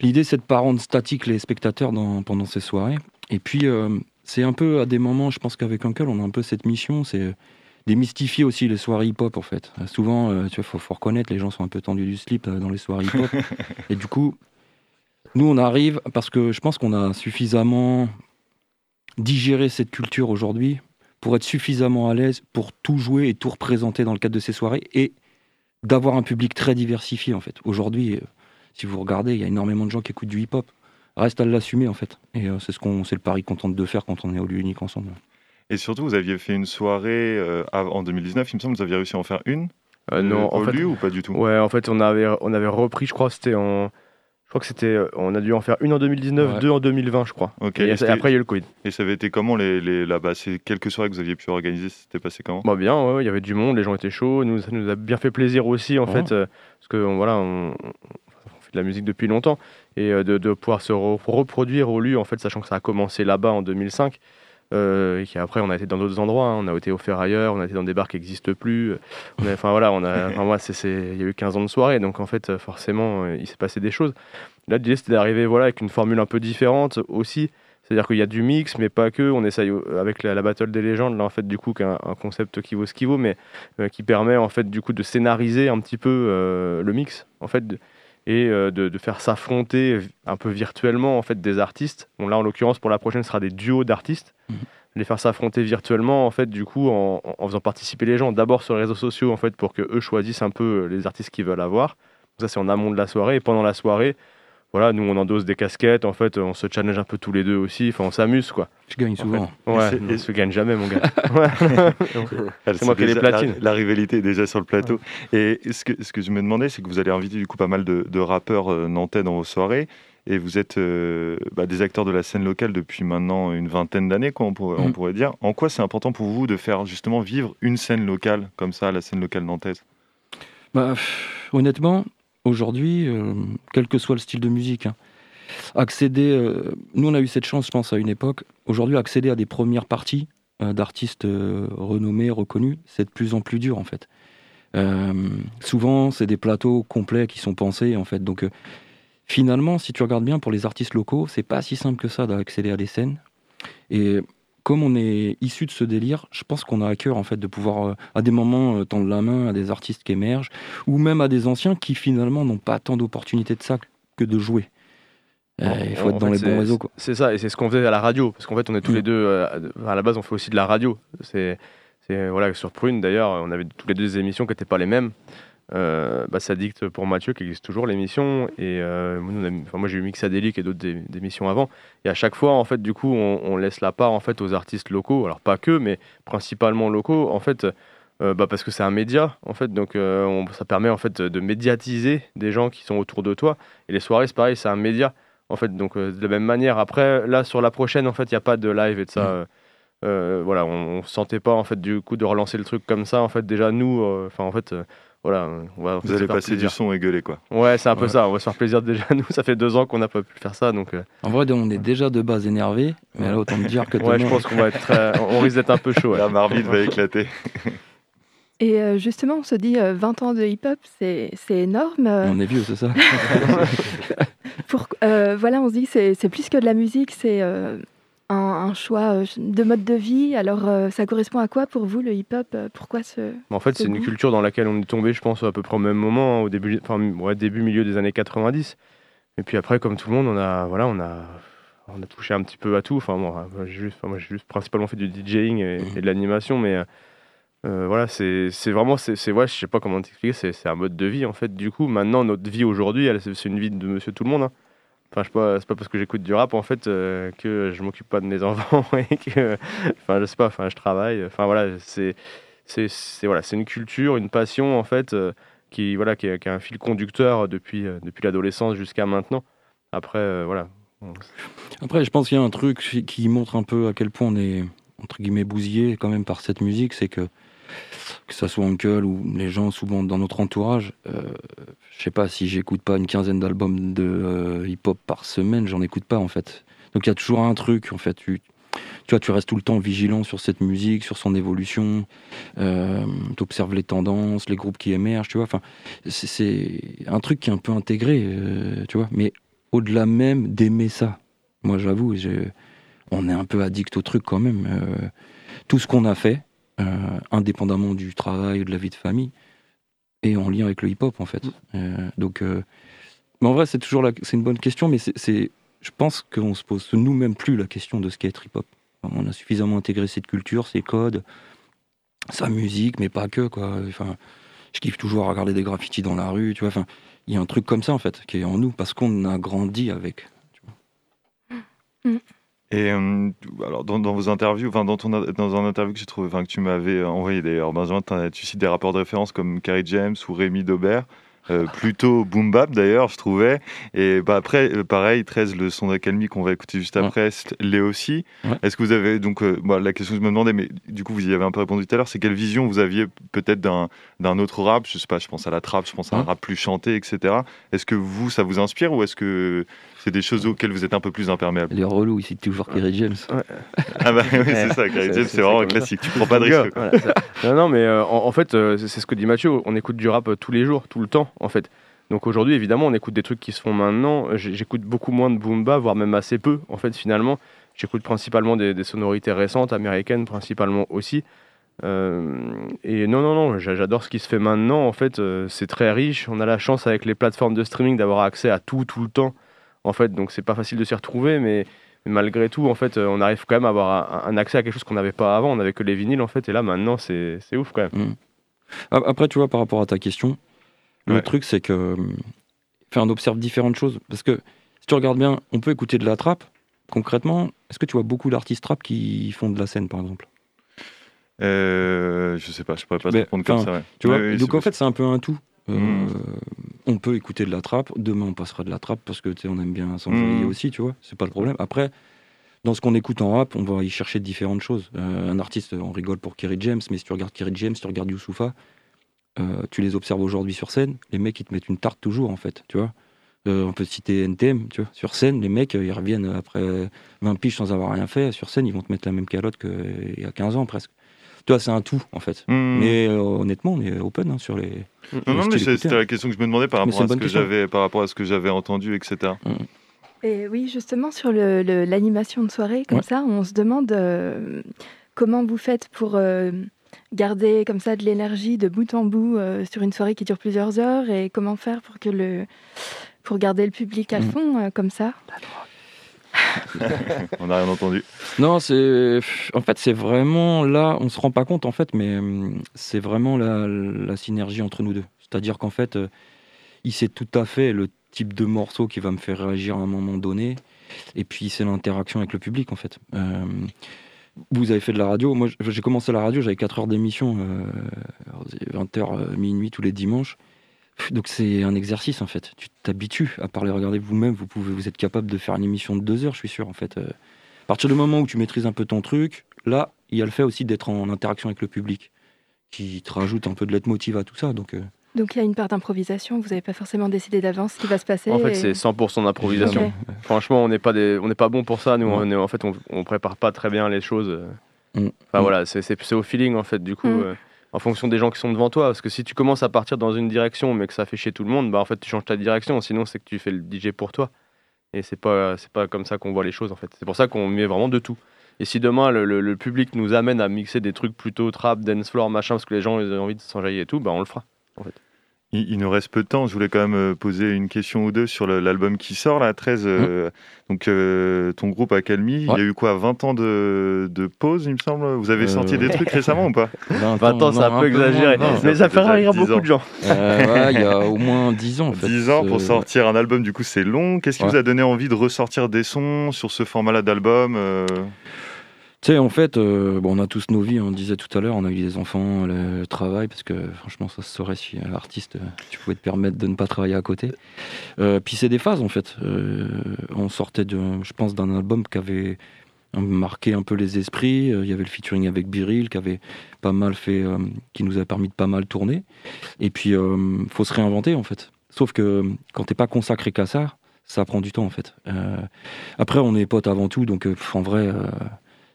l'idée, c'est de pas rendre statique les spectateurs dans- pendant ces soirées. Et puis, euh, c'est un peu à des moments, je pense qu'avec Uncle, on a un peu cette mission, c'est démystifier aussi les soirées hip-hop, en fait. Euh, souvent, euh, tu vois, faut, faut reconnaître, les gens sont un peu tendus du slip euh, dans les soirées hip-hop. et du coup, nous, on arrive, parce que je pense qu'on a suffisamment digéré cette culture aujourd'hui pour être suffisamment à l'aise pour tout jouer et tout représenter dans le cadre de ces soirées et d'avoir un public très diversifié en fait. Aujourd'hui, euh, si vous regardez, il y a énormément de gens qui écoutent du hip-hop. Reste à l'assumer en fait. Et euh, c'est ce qu'on, c'est le pari qu'on tente de faire quand on est au lieu unique ensemble. Et surtout, vous aviez fait une soirée euh, en 2019, il me semble, vous aviez réussi à en faire une Euh, non, en au fait, lieu ou pas du tout? Ouais, en fait, on avait, on avait repris, je crois, c'était en. Je crois que c'était. euh, On a dû en faire une en 2019, Ouais. deux en 2020, je crois. Ok. Et, Et après, il y a eu le Covid. Et ça avait été comment les, les, là-bas? Ces quelques soirées que vous aviez pu organiser, c'était passé comment? Bah bien, ouais, il y avait du monde, les gens étaient chauds, nous, ça nous a bien fait plaisir aussi en Ouais. fait, euh, parce que voilà, on, on fait de la musique depuis longtemps et euh, de, de pouvoir se re- reproduire au lieu en fait, sachant que ça a commencé là-bas en 2005. Euh, et qu'après on a été dans d'autres endroits, hein. on a été au Ferrailleur, on a été dans des bars qui n'existent plus. Enfin voilà, on a, enfin, moi c'est, c'est- il y a eu 15 ans de soirée, donc en fait forcément euh, il s'est passé des choses. Là l'idée c'était d'arriver voilà avec une formule un peu différente aussi, c'est-à-dire qu'il y a du mix, mais pas que. On essaye euh, avec la, la Battle des légendes, là, en fait, du coup, qui est un, concept qui vaut ce qui vaut, mais euh, qui permet, en fait, du coup, de scénariser un petit peu euh, le mix, en fait, et euh, de, de faire s'affronter un peu virtuellement, en fait, des artistes. Bon, là, en l'occurrence, pour la prochaine, ce sera des duos d'artistes. Les faire s'affronter virtuellement, en fait, du coup, en, faisant participer les gens, d'abord sur les réseaux sociaux, en fait, pour que eux choisissent un peu euh, les artistes qu'ils veulent avoir. Donc ça, c'est en amont de la soirée. Et pendant la soirée, voilà, nous on endosse des casquettes, en fait, on se challenge un peu tous les deux aussi, enfin on s'amuse quoi. Je gagne En souvent. fait. Ouais, je gagne jamais mon gars. Elle, c'est moi qui ai les platines. La, la rivalité est déjà sur le plateau. Et ce que, ce que je me demandais, c'est que vous allez inviter du coup pas mal de, de rappeurs euh, nantais dans vos soirées. Et vous êtes euh, bah, des acteurs de la scène locale depuis maintenant une vingtaine d'années, quoi, on, pourrait, on Mhm. pourrait dire. En quoi c'est important pour vous de faire justement vivre une scène locale comme ça, la scène locale nantaise? Bah, pff, honnêtement, aujourd'hui, euh, quel que soit le style de musique, hein, accéder. euh, nous, on a eu cette chance, je pense, à une époque. Aujourd'hui, accéder à des premières parties euh, d'artistes renommés, reconnus, c'est de plus en plus dur, en fait. Souvent, c'est des plateaux complets qui sont pensés, en fait. Donc, finalement, si tu regardes bien pour les artistes locaux, c'est pas si simple que ça d'accéder à des scènes. Et comme on est issu de ce délire, je pense qu'on a à cœur en fait de pouvoir euh, à des moments euh, tendre la main à des artistes qui émergent ou même à des anciens qui finalement n'ont pas tant d'opportunités de ça que de jouer. Euh, il faut En être dans fait, les bons réseaux. C'est ça, et c'est ce qu'on faisait à la radio, parce qu'en fait, on est tous Mm. les deux, euh, à la base, on fait aussi de la radio. C'est, c'est voilà, sur Prune d'ailleurs, on avait tous les deux des émissions qui n'étaient pas les mêmes. Euh, bah, ça dicte pour Mathieu qui existe toujours l'émission et euh, enfin, moi j'ai eu Mixadélique et d'autres émissions avant. Et à chaque fois en fait du coup on, on laisse la part en fait aux artistes locaux. Alors pas que mais principalement locaux. En fait euh, bah, parce que c'est un média en fait. Donc euh, on- ça permet en fait de médiatiser des gens qui sont autour de toi. Et les soirées c'est pareil c'est un média en fait. Donc de la même manière après là sur la prochaine en fait il n'y a pas de live et de ça euh, voilà on, se sentait pas en fait du coup de relancer le truc comme ça en fait. Déjà nous enfin en fait voilà on va Vous se allez faire passer plaisir. du son et gueuler quoi. ouais c'est un peu Ouais. ça on va se faire plaisir déjà nous ça fait deux ans qu'on n'a pas pu faire ça donc euh, En vrai, on est déjà de base énervé, mais là autant me dire que ouais je pense qu'on va être très- on risque d'être un peu chaud ouais. La marmite va éclater. Et euh, justement, on se dit euh, 20 ans de hip-hop, c'est c'est énorme. euh, On est vieux, c'est ça pour, euh, voilà, on se dit que c'est c'est plus que de la musique, c'est euh, un, un choix euh, de mode de vie. Alors, euh, ça correspond à quoi pour vous le hip-hop Euh, Pourquoi ce Mais En fait, ce c'est une culture dans laquelle on est tombé, je pense, à peu près au même moment, hein, au début, enfin, ouais, début, milieu des années 90. Et puis après, comme tout le monde, on a, voilà, on a, on a touché un petit peu à tout. Enfin, bon, moi, j'ai juste, enfin, moi, j'ai juste principalement fait du DJing et, et de l'animation, mais euh, voilà, c'est c'est vraiment, c'est, ouais, je sais pas comment t'expliquer, c'est un mode de vie en fait. Du coup, maintenant, notre vie aujourd'hui, c'est une vie de Monsieur Tout le Monde. hein. Enfin, pas, c'est pas parce que j'écoute du rap en fait euh, que je m'occupe pas de mes enfants et que, enfin, je sais pas, enfin, je travaille. Enfin voilà, c'est, voilà, une culture, une passion en fait euh, qui voilà, qui, a- un fil conducteur depuis euh, depuis l'adolescence jusqu'à maintenant. Après, voilà. Après, je pense qu'il y a un truc qui montre un peu à quel point on est, entre guillemets, bousillé quand même par cette musique, c'est que, que ça soit Uncle ou les gens souvent dans notre entourage, euh, je sais pas, si j'écoute pas une quinzaine d'albums de euh, hip-hop par semaine, j'en écoute pas en fait. Donc il y a toujours un truc, en fait, tu, tu vois, tu restes tout le temps vigilant sur cette musique, sur son évolution, euh, tu observes les tendances, les groupes qui émergent, tu vois, enfin, c'est- c'est un truc qui est un peu intégré, euh, tu vois, mais au-delà même d'aimer ça. Moi, j'avoue, on est un peu addict au truc quand même. Euh, tout ce qu'on a fait, euh, indépendamment du travail ou de la vie de famille, est en lien avec le hip-hop, en fait. Mm. donc, mais en vrai, c'est toujours c'est une bonne question, mais c'est, je pense qu'on se pose nous-mêmes plus la question de ce qu'est être hip-hop. On a suffisamment intégré cette culture, ses codes, sa musique, mais pas que, quoi. Enfin, je kiffe toujours à regarder des graffitis dans la rue, tu vois. Enfin, il y a un truc comme ça, en fait, qui est en nous, parce qu'on a grandi avec. Et euh, alors dans, vos interviews, enfin dans, ton, dans un interview que j'ai trouvé, enfin que tu m'avais envoyé d'ailleurs, Benjamin, tu cites des rapports de référence comme Carrie James ou Rémi Daubert. Euh, plutôt boom bap d'ailleurs, je trouvais. Et bah, après, euh, pareil, 13, le son d'accalmie qu'on va écouter juste après, l'est aussi. Est-ce que vous avez donc euh, bah, la question que je me demandais, mais du coup vous y avez un peu répondu tout à l'heure, c'est quelle vision vous aviez peut-être d'un autre rap? Je sais pas, je pense à la trap, je pense à un rap plus chanté, etc. Est-ce que vous, ça vous inspire ou est-ce que c'est des choses auxquelles vous êtes un peu plus imperméable. Les relous, ici, toujours Kerry James. Ah bah oui, c'est ça, Kerry James, c'est vraiment un classique. Tu prends pas de risque. non, non, mais en, fait, c'est ce que dit Mathieu, on écoute du rap tous les jours, tout le temps, en fait. Donc aujourd'hui, évidemment, on écoute des trucs qui se font maintenant. J'écoute beaucoup moins de boom voire même assez peu, en fait, finalement. J'écoute principalement des, sonorités récentes, américaines principalement aussi. Euh, et non, non, non, j'adore ce qui se fait maintenant. En fait, euh, c'est très riche. On a la chance avec les plateformes de streaming d'avoir accès à tout, tout le temps. En fait, donc c'est pas facile de s'y retrouver, mais, malgré tout, en fait, on arrive quand même à avoir un, accès à quelque chose qu'on n'avait pas avant. On n'avait que les vinyles, en fait, et là, maintenant, c'est ouf quand même. Mmh. Après, tu vois, par rapport à ta question, le truc, c'est que. Enfin, on observe différentes choses. Parce que si tu regardes bien, on peut écouter de la trappe. Concrètement, est-ce que tu vois beaucoup d'artistes trap qui font de la scène, par exemple? Euh, Je sais pas, je pourrais pas te répondre comme ça. Tu vois, donc en fait, c'est un peu un tout. Euh, hmm. On peut écouter de la trappe. Demain, on passera de la trappe parce que on aime bien s'enjailler hmm. aussi, tu vois. C'est pas le problème. Après, dans ce qu'on écoute en rap, on va y chercher différentes choses. Euh, un artiste, on rigole pour Kerry James, mais si tu regardes Kerry James, si tu regardes Youssoufa, euh, tu les observes aujourd'hui sur scène, les mecs ils te mettent une tarte toujours en fait, tu vois. Euh, on peut citer NTM, tu vois. Sur scène, les mecs ils reviennent après 20 piges sans avoir rien fait. Sur scène, ils vont te mettre la même calotte qu'il y a 15 ans presque. Tu vois, c'est un tout en fait. Mmh. Mais euh, honnêtement, on est open hein, sur les. Non, non, mais c'était la question que je me demandais par rapport, à ce que j'avais, par rapport à ce que j'avais entendu, etc. Mmh. Et oui, justement, sur l'animation de soirée, comme ça, on se demande comment vous faites pour garder comme ça de l'énergie de bout en bout euh, sur une soirée qui dure plusieurs heures et comment faire pour que le pour garder le public à mm. fond euh, comme ça? on n'a rien entendu. Non, c'est en fait c'est vraiment là, on se rend pas compte en fait, mais hum, c'est vraiment la, la, synergie entre nous deux. C'est-à-dire qu'en fait, euh, il sait tout à fait le type de morceau qui va me faire réagir à un moment donné, et puis c'est l'interaction avec le public en fait. Vous avez fait de la radio. Moi, j'ai commencé la radio, j'avais 4 heures d'émission, 20h, euh, euh, minuit tous les dimanches. Donc c'est un exercice en fait. Tu t'habitues à parler, regardez vous-même, vous pouvez, vous êtes capable de faire une émission de 2 heures, je suis sûr en fait. Euh. à partir du moment où tu maîtrises un peu ton truc, là, il y a le fait aussi d'être en interaction avec le public, qui te rajoute un peu de leitmotiv à tout ça. Donc donc il y a une part d'improvisation, vous n'avez pas forcément décidé d'avance ce qui va se passer En fait, c'est 100% d'improvisation. Franchement, on n'est pas, des... on pas bon pour ça. Nous, on est... en fait, on... ne prépare pas très bien les choses. Mm. Enfin mm. voilà, c'est au feeling en fait, du coup. Mm. Euh, en fonction des gens qui sont devant toi, parce que si tu commences à partir dans une direction mais que ça fait chier tout le monde, bah en fait tu changes ta direction, sinon c'est que tu fais le DJ pour toi. Et c'est pas c'est pas comme ça qu'on voit les choses en fait. C'est pour ça qu'on met vraiment de tout. Et si demain le, le, public nous amène à mixer des trucs plutôt trap, dance floor, machin, parce que les gens ont envie de s'enjailler et tout, bah on le fera en fait. Il, nous reste peu de temps. Je voulais quand même euh, poser une question ou deux sur l'album qui sort, là, 13. Euh, mmh. donc, euh, ton groupe Accalmie, il y a eu quoi 20 ans de, pause, il me semble? Vous avez sorti des trucs récemment ou pas? 20 ans, c'est un peu exagéré. mais ça fait rire beaucoup de gens. il y a au moins 10 ans. En fait. 10 ans pour sortir un album, du coup, c'est long. Qu'est-ce qui vous a donné envie de ressortir des sons sur ce format-là d'album tu sais, en fait, euh, bon, on a tous nos vies, on disait tout à l'heure, on a eu des enfants, le travail, parce que franchement, ça se saurait si à l'artiste, tu pouvais te permettre de ne pas travailler à côté. Euh, puis c'est des phases, en fait. Euh, on sortait, de, je pense, d'un album qui avait marqué un peu les esprits. Il y avait le featuring avec Biril, qui avait pas mal fait, qui nous a permis de pas mal tourner. Et puis, il faut se réinventer, en fait. Sauf que quand t'es pas consacré qu'à ça, ça prend du temps, en fait. après, on est potes avant tout, donc en vrai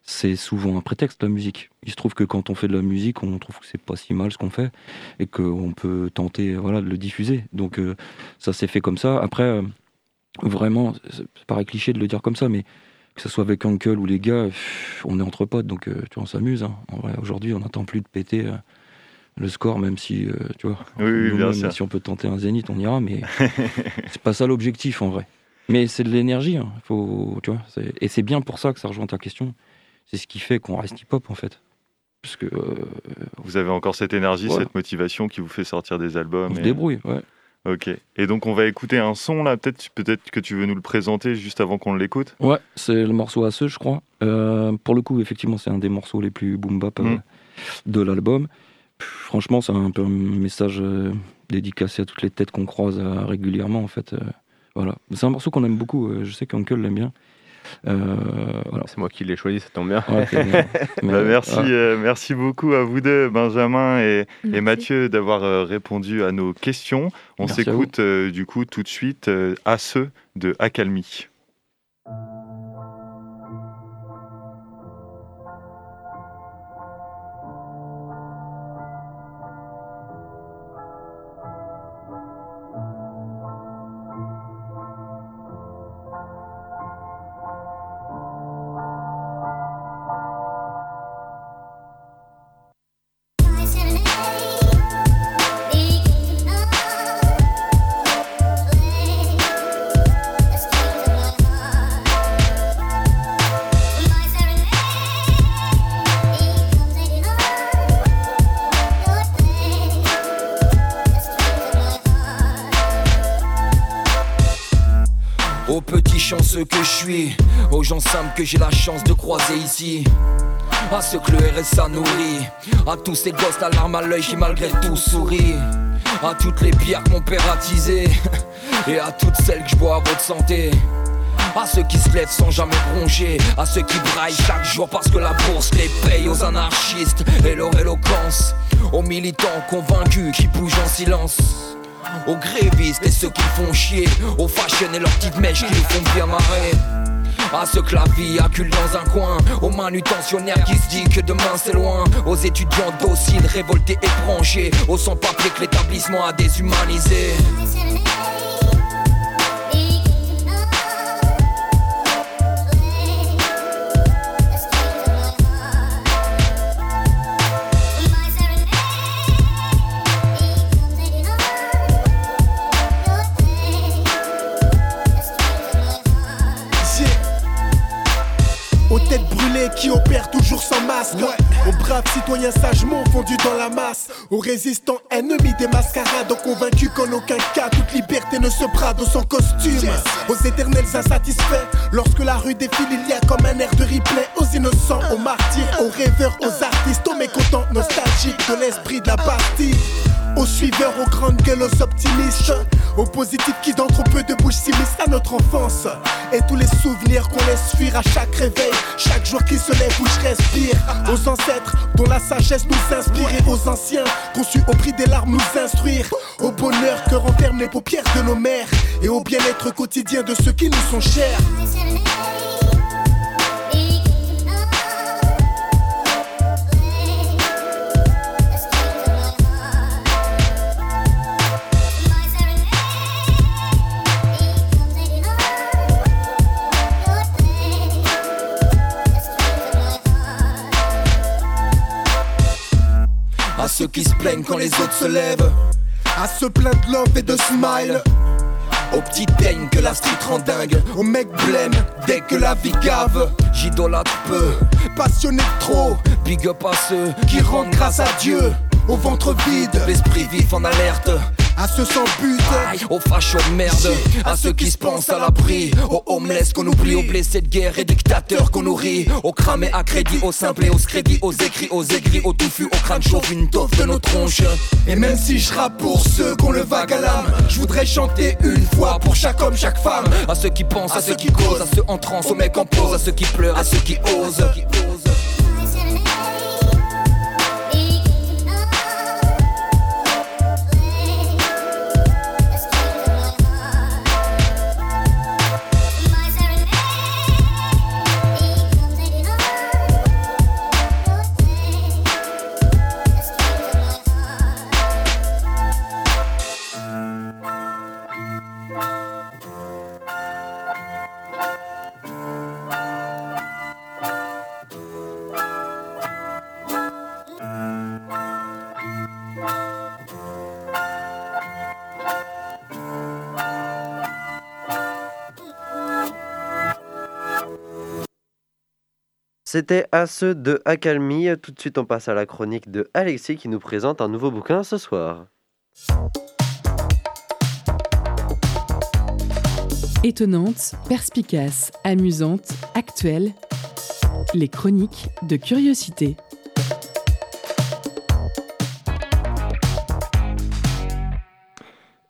c'est souvent un prétexte la musique. Il se trouve que quand on fait de la musique, on trouve que c'est pas si mal ce qu'on fait et qu'on peut tenter voilà, de le diffuser. Donc euh, ça s'est fait comme ça. Après, euh, vraiment, ça paraît cliché de le dire comme ça, mais que ce soit avec Uncle ou les gars, on est entre potes, donc tu vois, on s'amuse. Hein. Aujourd'hui, on n'attend plus de péter le score, même si, tu vois, si on peut tenter un zénith, on ira, mais c'est pas ça l'objectif en vrai. Mais c'est de l'énergie, hein. faut, tu vois, et c'est bien pour ça que ça rejoint ta question. C'est ce qui fait qu'on reste hip-hop en fait. Parce que, vous avez encore cette énergie, cette motivation qui vous fait sortir des albums. On se débrouille, ouais. Ok. Et donc on va écouter un son là, peut-être que tu veux nous le présenter juste avant qu'on l'écoute. Ouais, c'est le morceau à ce, je crois. Euh, pour le coup, effectivement, c'est un des morceaux les plus boom bap euh, mm. de l'album. Franchement, c'est un peu un message euh, dédicacé à toutes les têtes qu'on croise régulièrement en fait. voilà, c'est un morceau qu'on aime beaucoup. je sais qu'Uncle l'aime bien. Euh, c'est moi qui l'ai choisi, ça tombe bien. Bah, merci, euh, merci beaucoup à vous deux, Benjamin et, Mathieu, d'avoir euh, répondu à nos questions. On s'écoute du coup tout de suite à ceux de Accalmie. Aux gens simples que j'ai la chance de croiser ici. À ceux que le RSA nourrit, à tous ces gosses la larme à l'œil qui malgré tout sourient. À toutes les pierres que mon père a et à toutes celles que je bois à votre santé. À ceux qui se lèvent sans jamais broncher, à ceux qui braillent chaque jour parce que la bourse les paye, aux anarchistes et leur éloquence, aux militants convaincus qui bougent en silence. Aux grévistes et ceux qui font chier Aux fashion et leurs petites mèches qui font bien marrer à ceux que la vie accule dans un coin, aux manutentionnaires qui se dit que demain c'est loin, aux étudiants dociles, révoltés et branchés, aux sans-papiers que l'établissement a déshumanisé. Citoyens sagement fondus dans la masse. Aux résistants ennemis des mascarades. Aux convaincus qu'en aucun cas toute liberté ne se brade sans costume. Aux éternels insatisfaits. Lorsque la rue défile, il y a comme un air de replay. Aux innocents, aux martyrs, aux rêveurs, aux artistes, aux mécontents nostalgiques de l'esprit de la partie. Aux suiveurs, aux grandes gueules, aux optimistes. Aux positifs qui dans trop peu de bouches s'immiscent à notre enfance. Et tous les souvenirs qu'on laisse fuir à chaque réveil. Chaque jour qui se lève où je respire. Aux ancêtres dont la sagesse nous inspire. Et aux anciens conçus au prix des larmes nous instruire. Au bonheur que renferment les paupières de nos mères. Et au bien-être quotidien de ceux qui nous sont chers. Ceux qui se plaignent quand les autres se lèvent. À ceux pleins de love et de smile. Aux petites peignes que la street rend dingue. Aux mecs blême dès que la vie gave. J'idolâtre peu, passionné trop. Big up à ceux qui rendent grâce à Dieu. Au ventre vide, l'esprit vif en alerte à ceux sans but, aux fachos de merde, à ceux qui se pensent à l'abri, aux homeless qu'on oublie, aux blessés de guerre et dictateurs qu'on nourrit, aux cramés à crédit, aux simples et aux crédits, aux écrits, aux aigris, aux touffus, aux crânes chauves, une toffe de nos tronches. Et même si je rappe pour ceux qu'on le vague à l'âme, je voudrais chanter une fois pour chaque homme, chaque femme, à ceux qui pensent, à, ceux qui causent, à ceux en transe, aux mecs en pause, à ceux qui pleurent, à ceux qui osent. C'était à ceux de Accalmie. Tout de suite, on passe à la chronique de Alexis qui nous présente un nouveau bouquin ce soir. Étonnante, perspicace, amusante, actuelle, les chroniques de curiosité.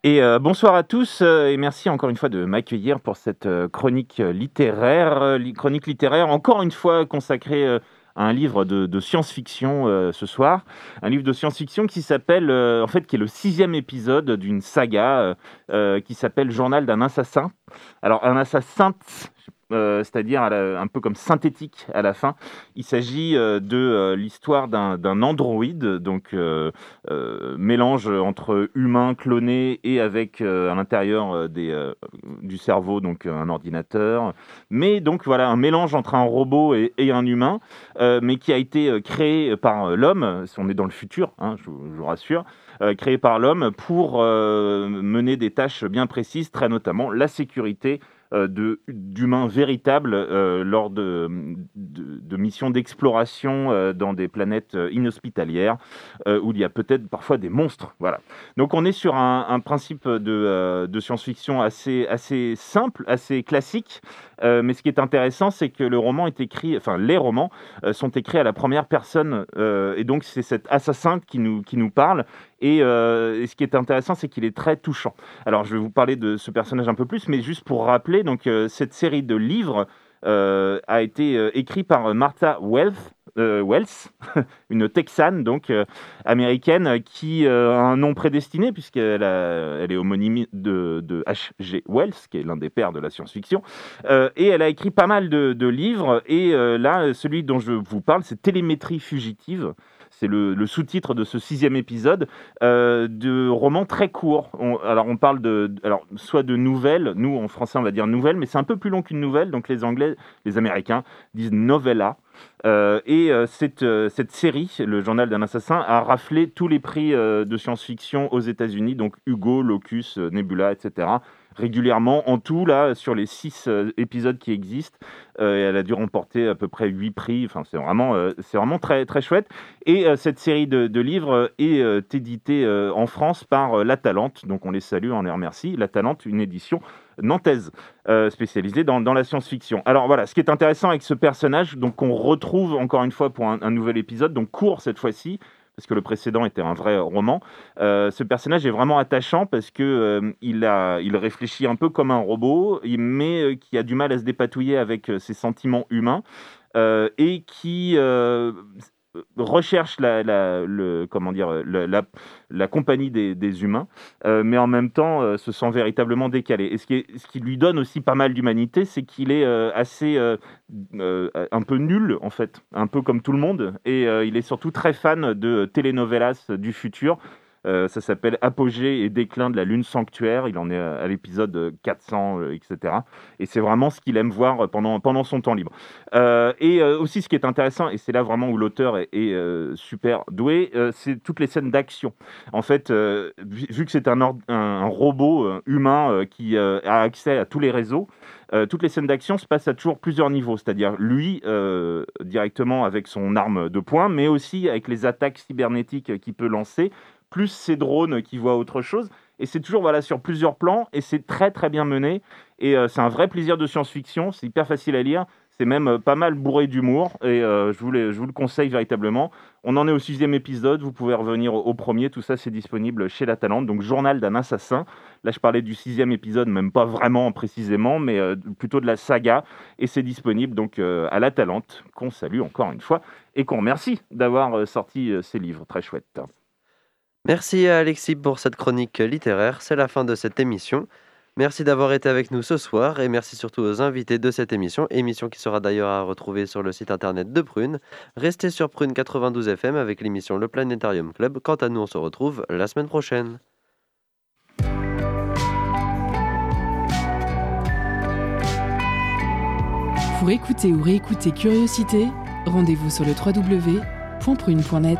Et euh, bonsoir à tous euh, et merci encore une fois de m'accueillir pour cette euh, chronique littéraire, chronique littéraire encore une fois consacrée à un livre de, science-fiction ce soir, un livre de science-fiction qui s'appelle, en fait, qui est le sixième épisode d'une saga qui s'appelle Journal d'un assassin. Alors un assassin, euh, c'est-à-dire un peu comme synthétique à la fin. Il s'agit euh, de euh, l'histoire d'un androïde, donc mélange entre humain cloné et avec à l'intérieur du cerveau donc un ordinateur. Mais donc voilà un mélange entre un robot et, un humain, mais qui a été créé par l'homme. On est dans le futur, hein, je, vous rassure. créé par l'homme pour mener des tâches bien précises, très notamment la sécurité d'humains véritables euh, lors de, missions d'exploration euh, dans des planètes inhospitalières où il y a peut-être parfois des monstres. Voilà. Donc on est sur un, principe de, science-fiction assez, simple, assez classique, mais ce qui est intéressant, c'est que le roman est écrit, enfin les romans sont écrits à la première personne, et donc c'est cet assassin qui nous parle, et, ce qui est intéressant, c'est qu'il est très touchant. Alors, je vais vous parler de ce personnage un peu plus, mais juste pour rappeler, donc euh, cette série de livres euh, a été euh, écrite par Martha Wells, Wells une Texane donc américaine qui a un nom prédestiné puisqu'elle elle est homonyme de, H.G. Wells, qui est l'un des pères de la science-fiction, et elle a écrit pas mal de livres. Et là, celui dont je vous parle, c'est Télémétrie fugitive c'est le, sous-titre de ce sixième épisode, euh, de romans très courts. alors on parle de, alors soit de nouvelles, nous en français on va dire nouvelles, mais c'est un peu plus long qu'une nouvelle, donc les Anglais, les Américains disent novella. Euh, et euh, cette, cette, série, le journal d'un assassin, a raflé tous les prix de science-fiction aux États-Unis, donc Hugo, Locus, Nebula, etc régulièrement. En tout, là, sur les six euh, épisodes qui existent, euh, elle a dû remporter à peu près huit prix. Enfin, c'est vraiment, euh, c'est vraiment très, très chouette. Et cette série de, livres est éditée en France par La Talente. Donc, on les salue, on les remercie. La Talente, une édition nantaise spécialisée dans, la science-fiction. Alors voilà, ce qui est intéressant avec ce personnage, donc on retrouve encore une fois pour un, un nouvel épisode, donc court cette fois-ci, parce que le précédent était un vrai roman. Euh, ce personnage est vraiment attachant parce que euh, il, réfléchit un peu comme un robot, mais euh, qui a du mal à se dépatouiller avec ses sentiments humains et qui recherche la, comment dire, la, compagnie des, humains, mais en même temps se sent véritablement décalé. Et ce qui, ce qui lui donne aussi pas mal d'humanité, c'est qu'il est assez un peu nul, en fait, un peu comme tout le monde, et il est surtout très fan de telenovelas du futur. Euh, ça s'appelle Apogée et déclin de la lune sanctuaire. Il en est à l'épisode 400, euh, etc. Et c'est vraiment ce qu'il aime voir pendant, pendant son temps libre. Euh, et aussi, ce qui est intéressant, et c'est là vraiment où l'auteur est, super doué, c'est toutes les scènes d'action. En fait, vu, que c'est un, robot humain qui a accès à tous les réseaux, toutes les scènes d'action se passent à toujours plusieurs niveaux, c'est-à-dire lui directement avec son arme de poing, mais aussi avec les attaques cybernétiques qu'il peut lancer, plus ces drones qui voient autre chose. Et c'est toujours voilà, sur plusieurs plans, et c'est très très bien mené. Et euh, c'est un vrai plaisir de science-fiction, c'est hyper facile à lire, c'est même euh, pas mal bourré d'humour, et euh, je, vous je vous le conseille véritablement. On en est au sixième épisode, vous pouvez revenir au, premier, tout ça c'est disponible chez La Talente, donc Journal d'un assassin. Là je parlais du sixième épisode, même pas vraiment précisément, mais plutôt de la saga, et c'est disponible donc à La Talente, qu'on salue encore une fois, et qu'on remercie d'avoir sorti ces livres très chouettes. Merci à Alexis pour cette chronique littéraire. C'est la fin de cette émission. Merci d'avoir été avec nous ce soir et merci surtout aux invités de cette émission, émission qui sera d'ailleurs à retrouver sur le site internet de Prune. Restez sur Prune 92 FM avec l'émission Le Planétarium Club. Quant à nous, on se retrouve la semaine prochaine. Pour écouter ou réécouter Curiosité, rendez-vous sur www.prune.net.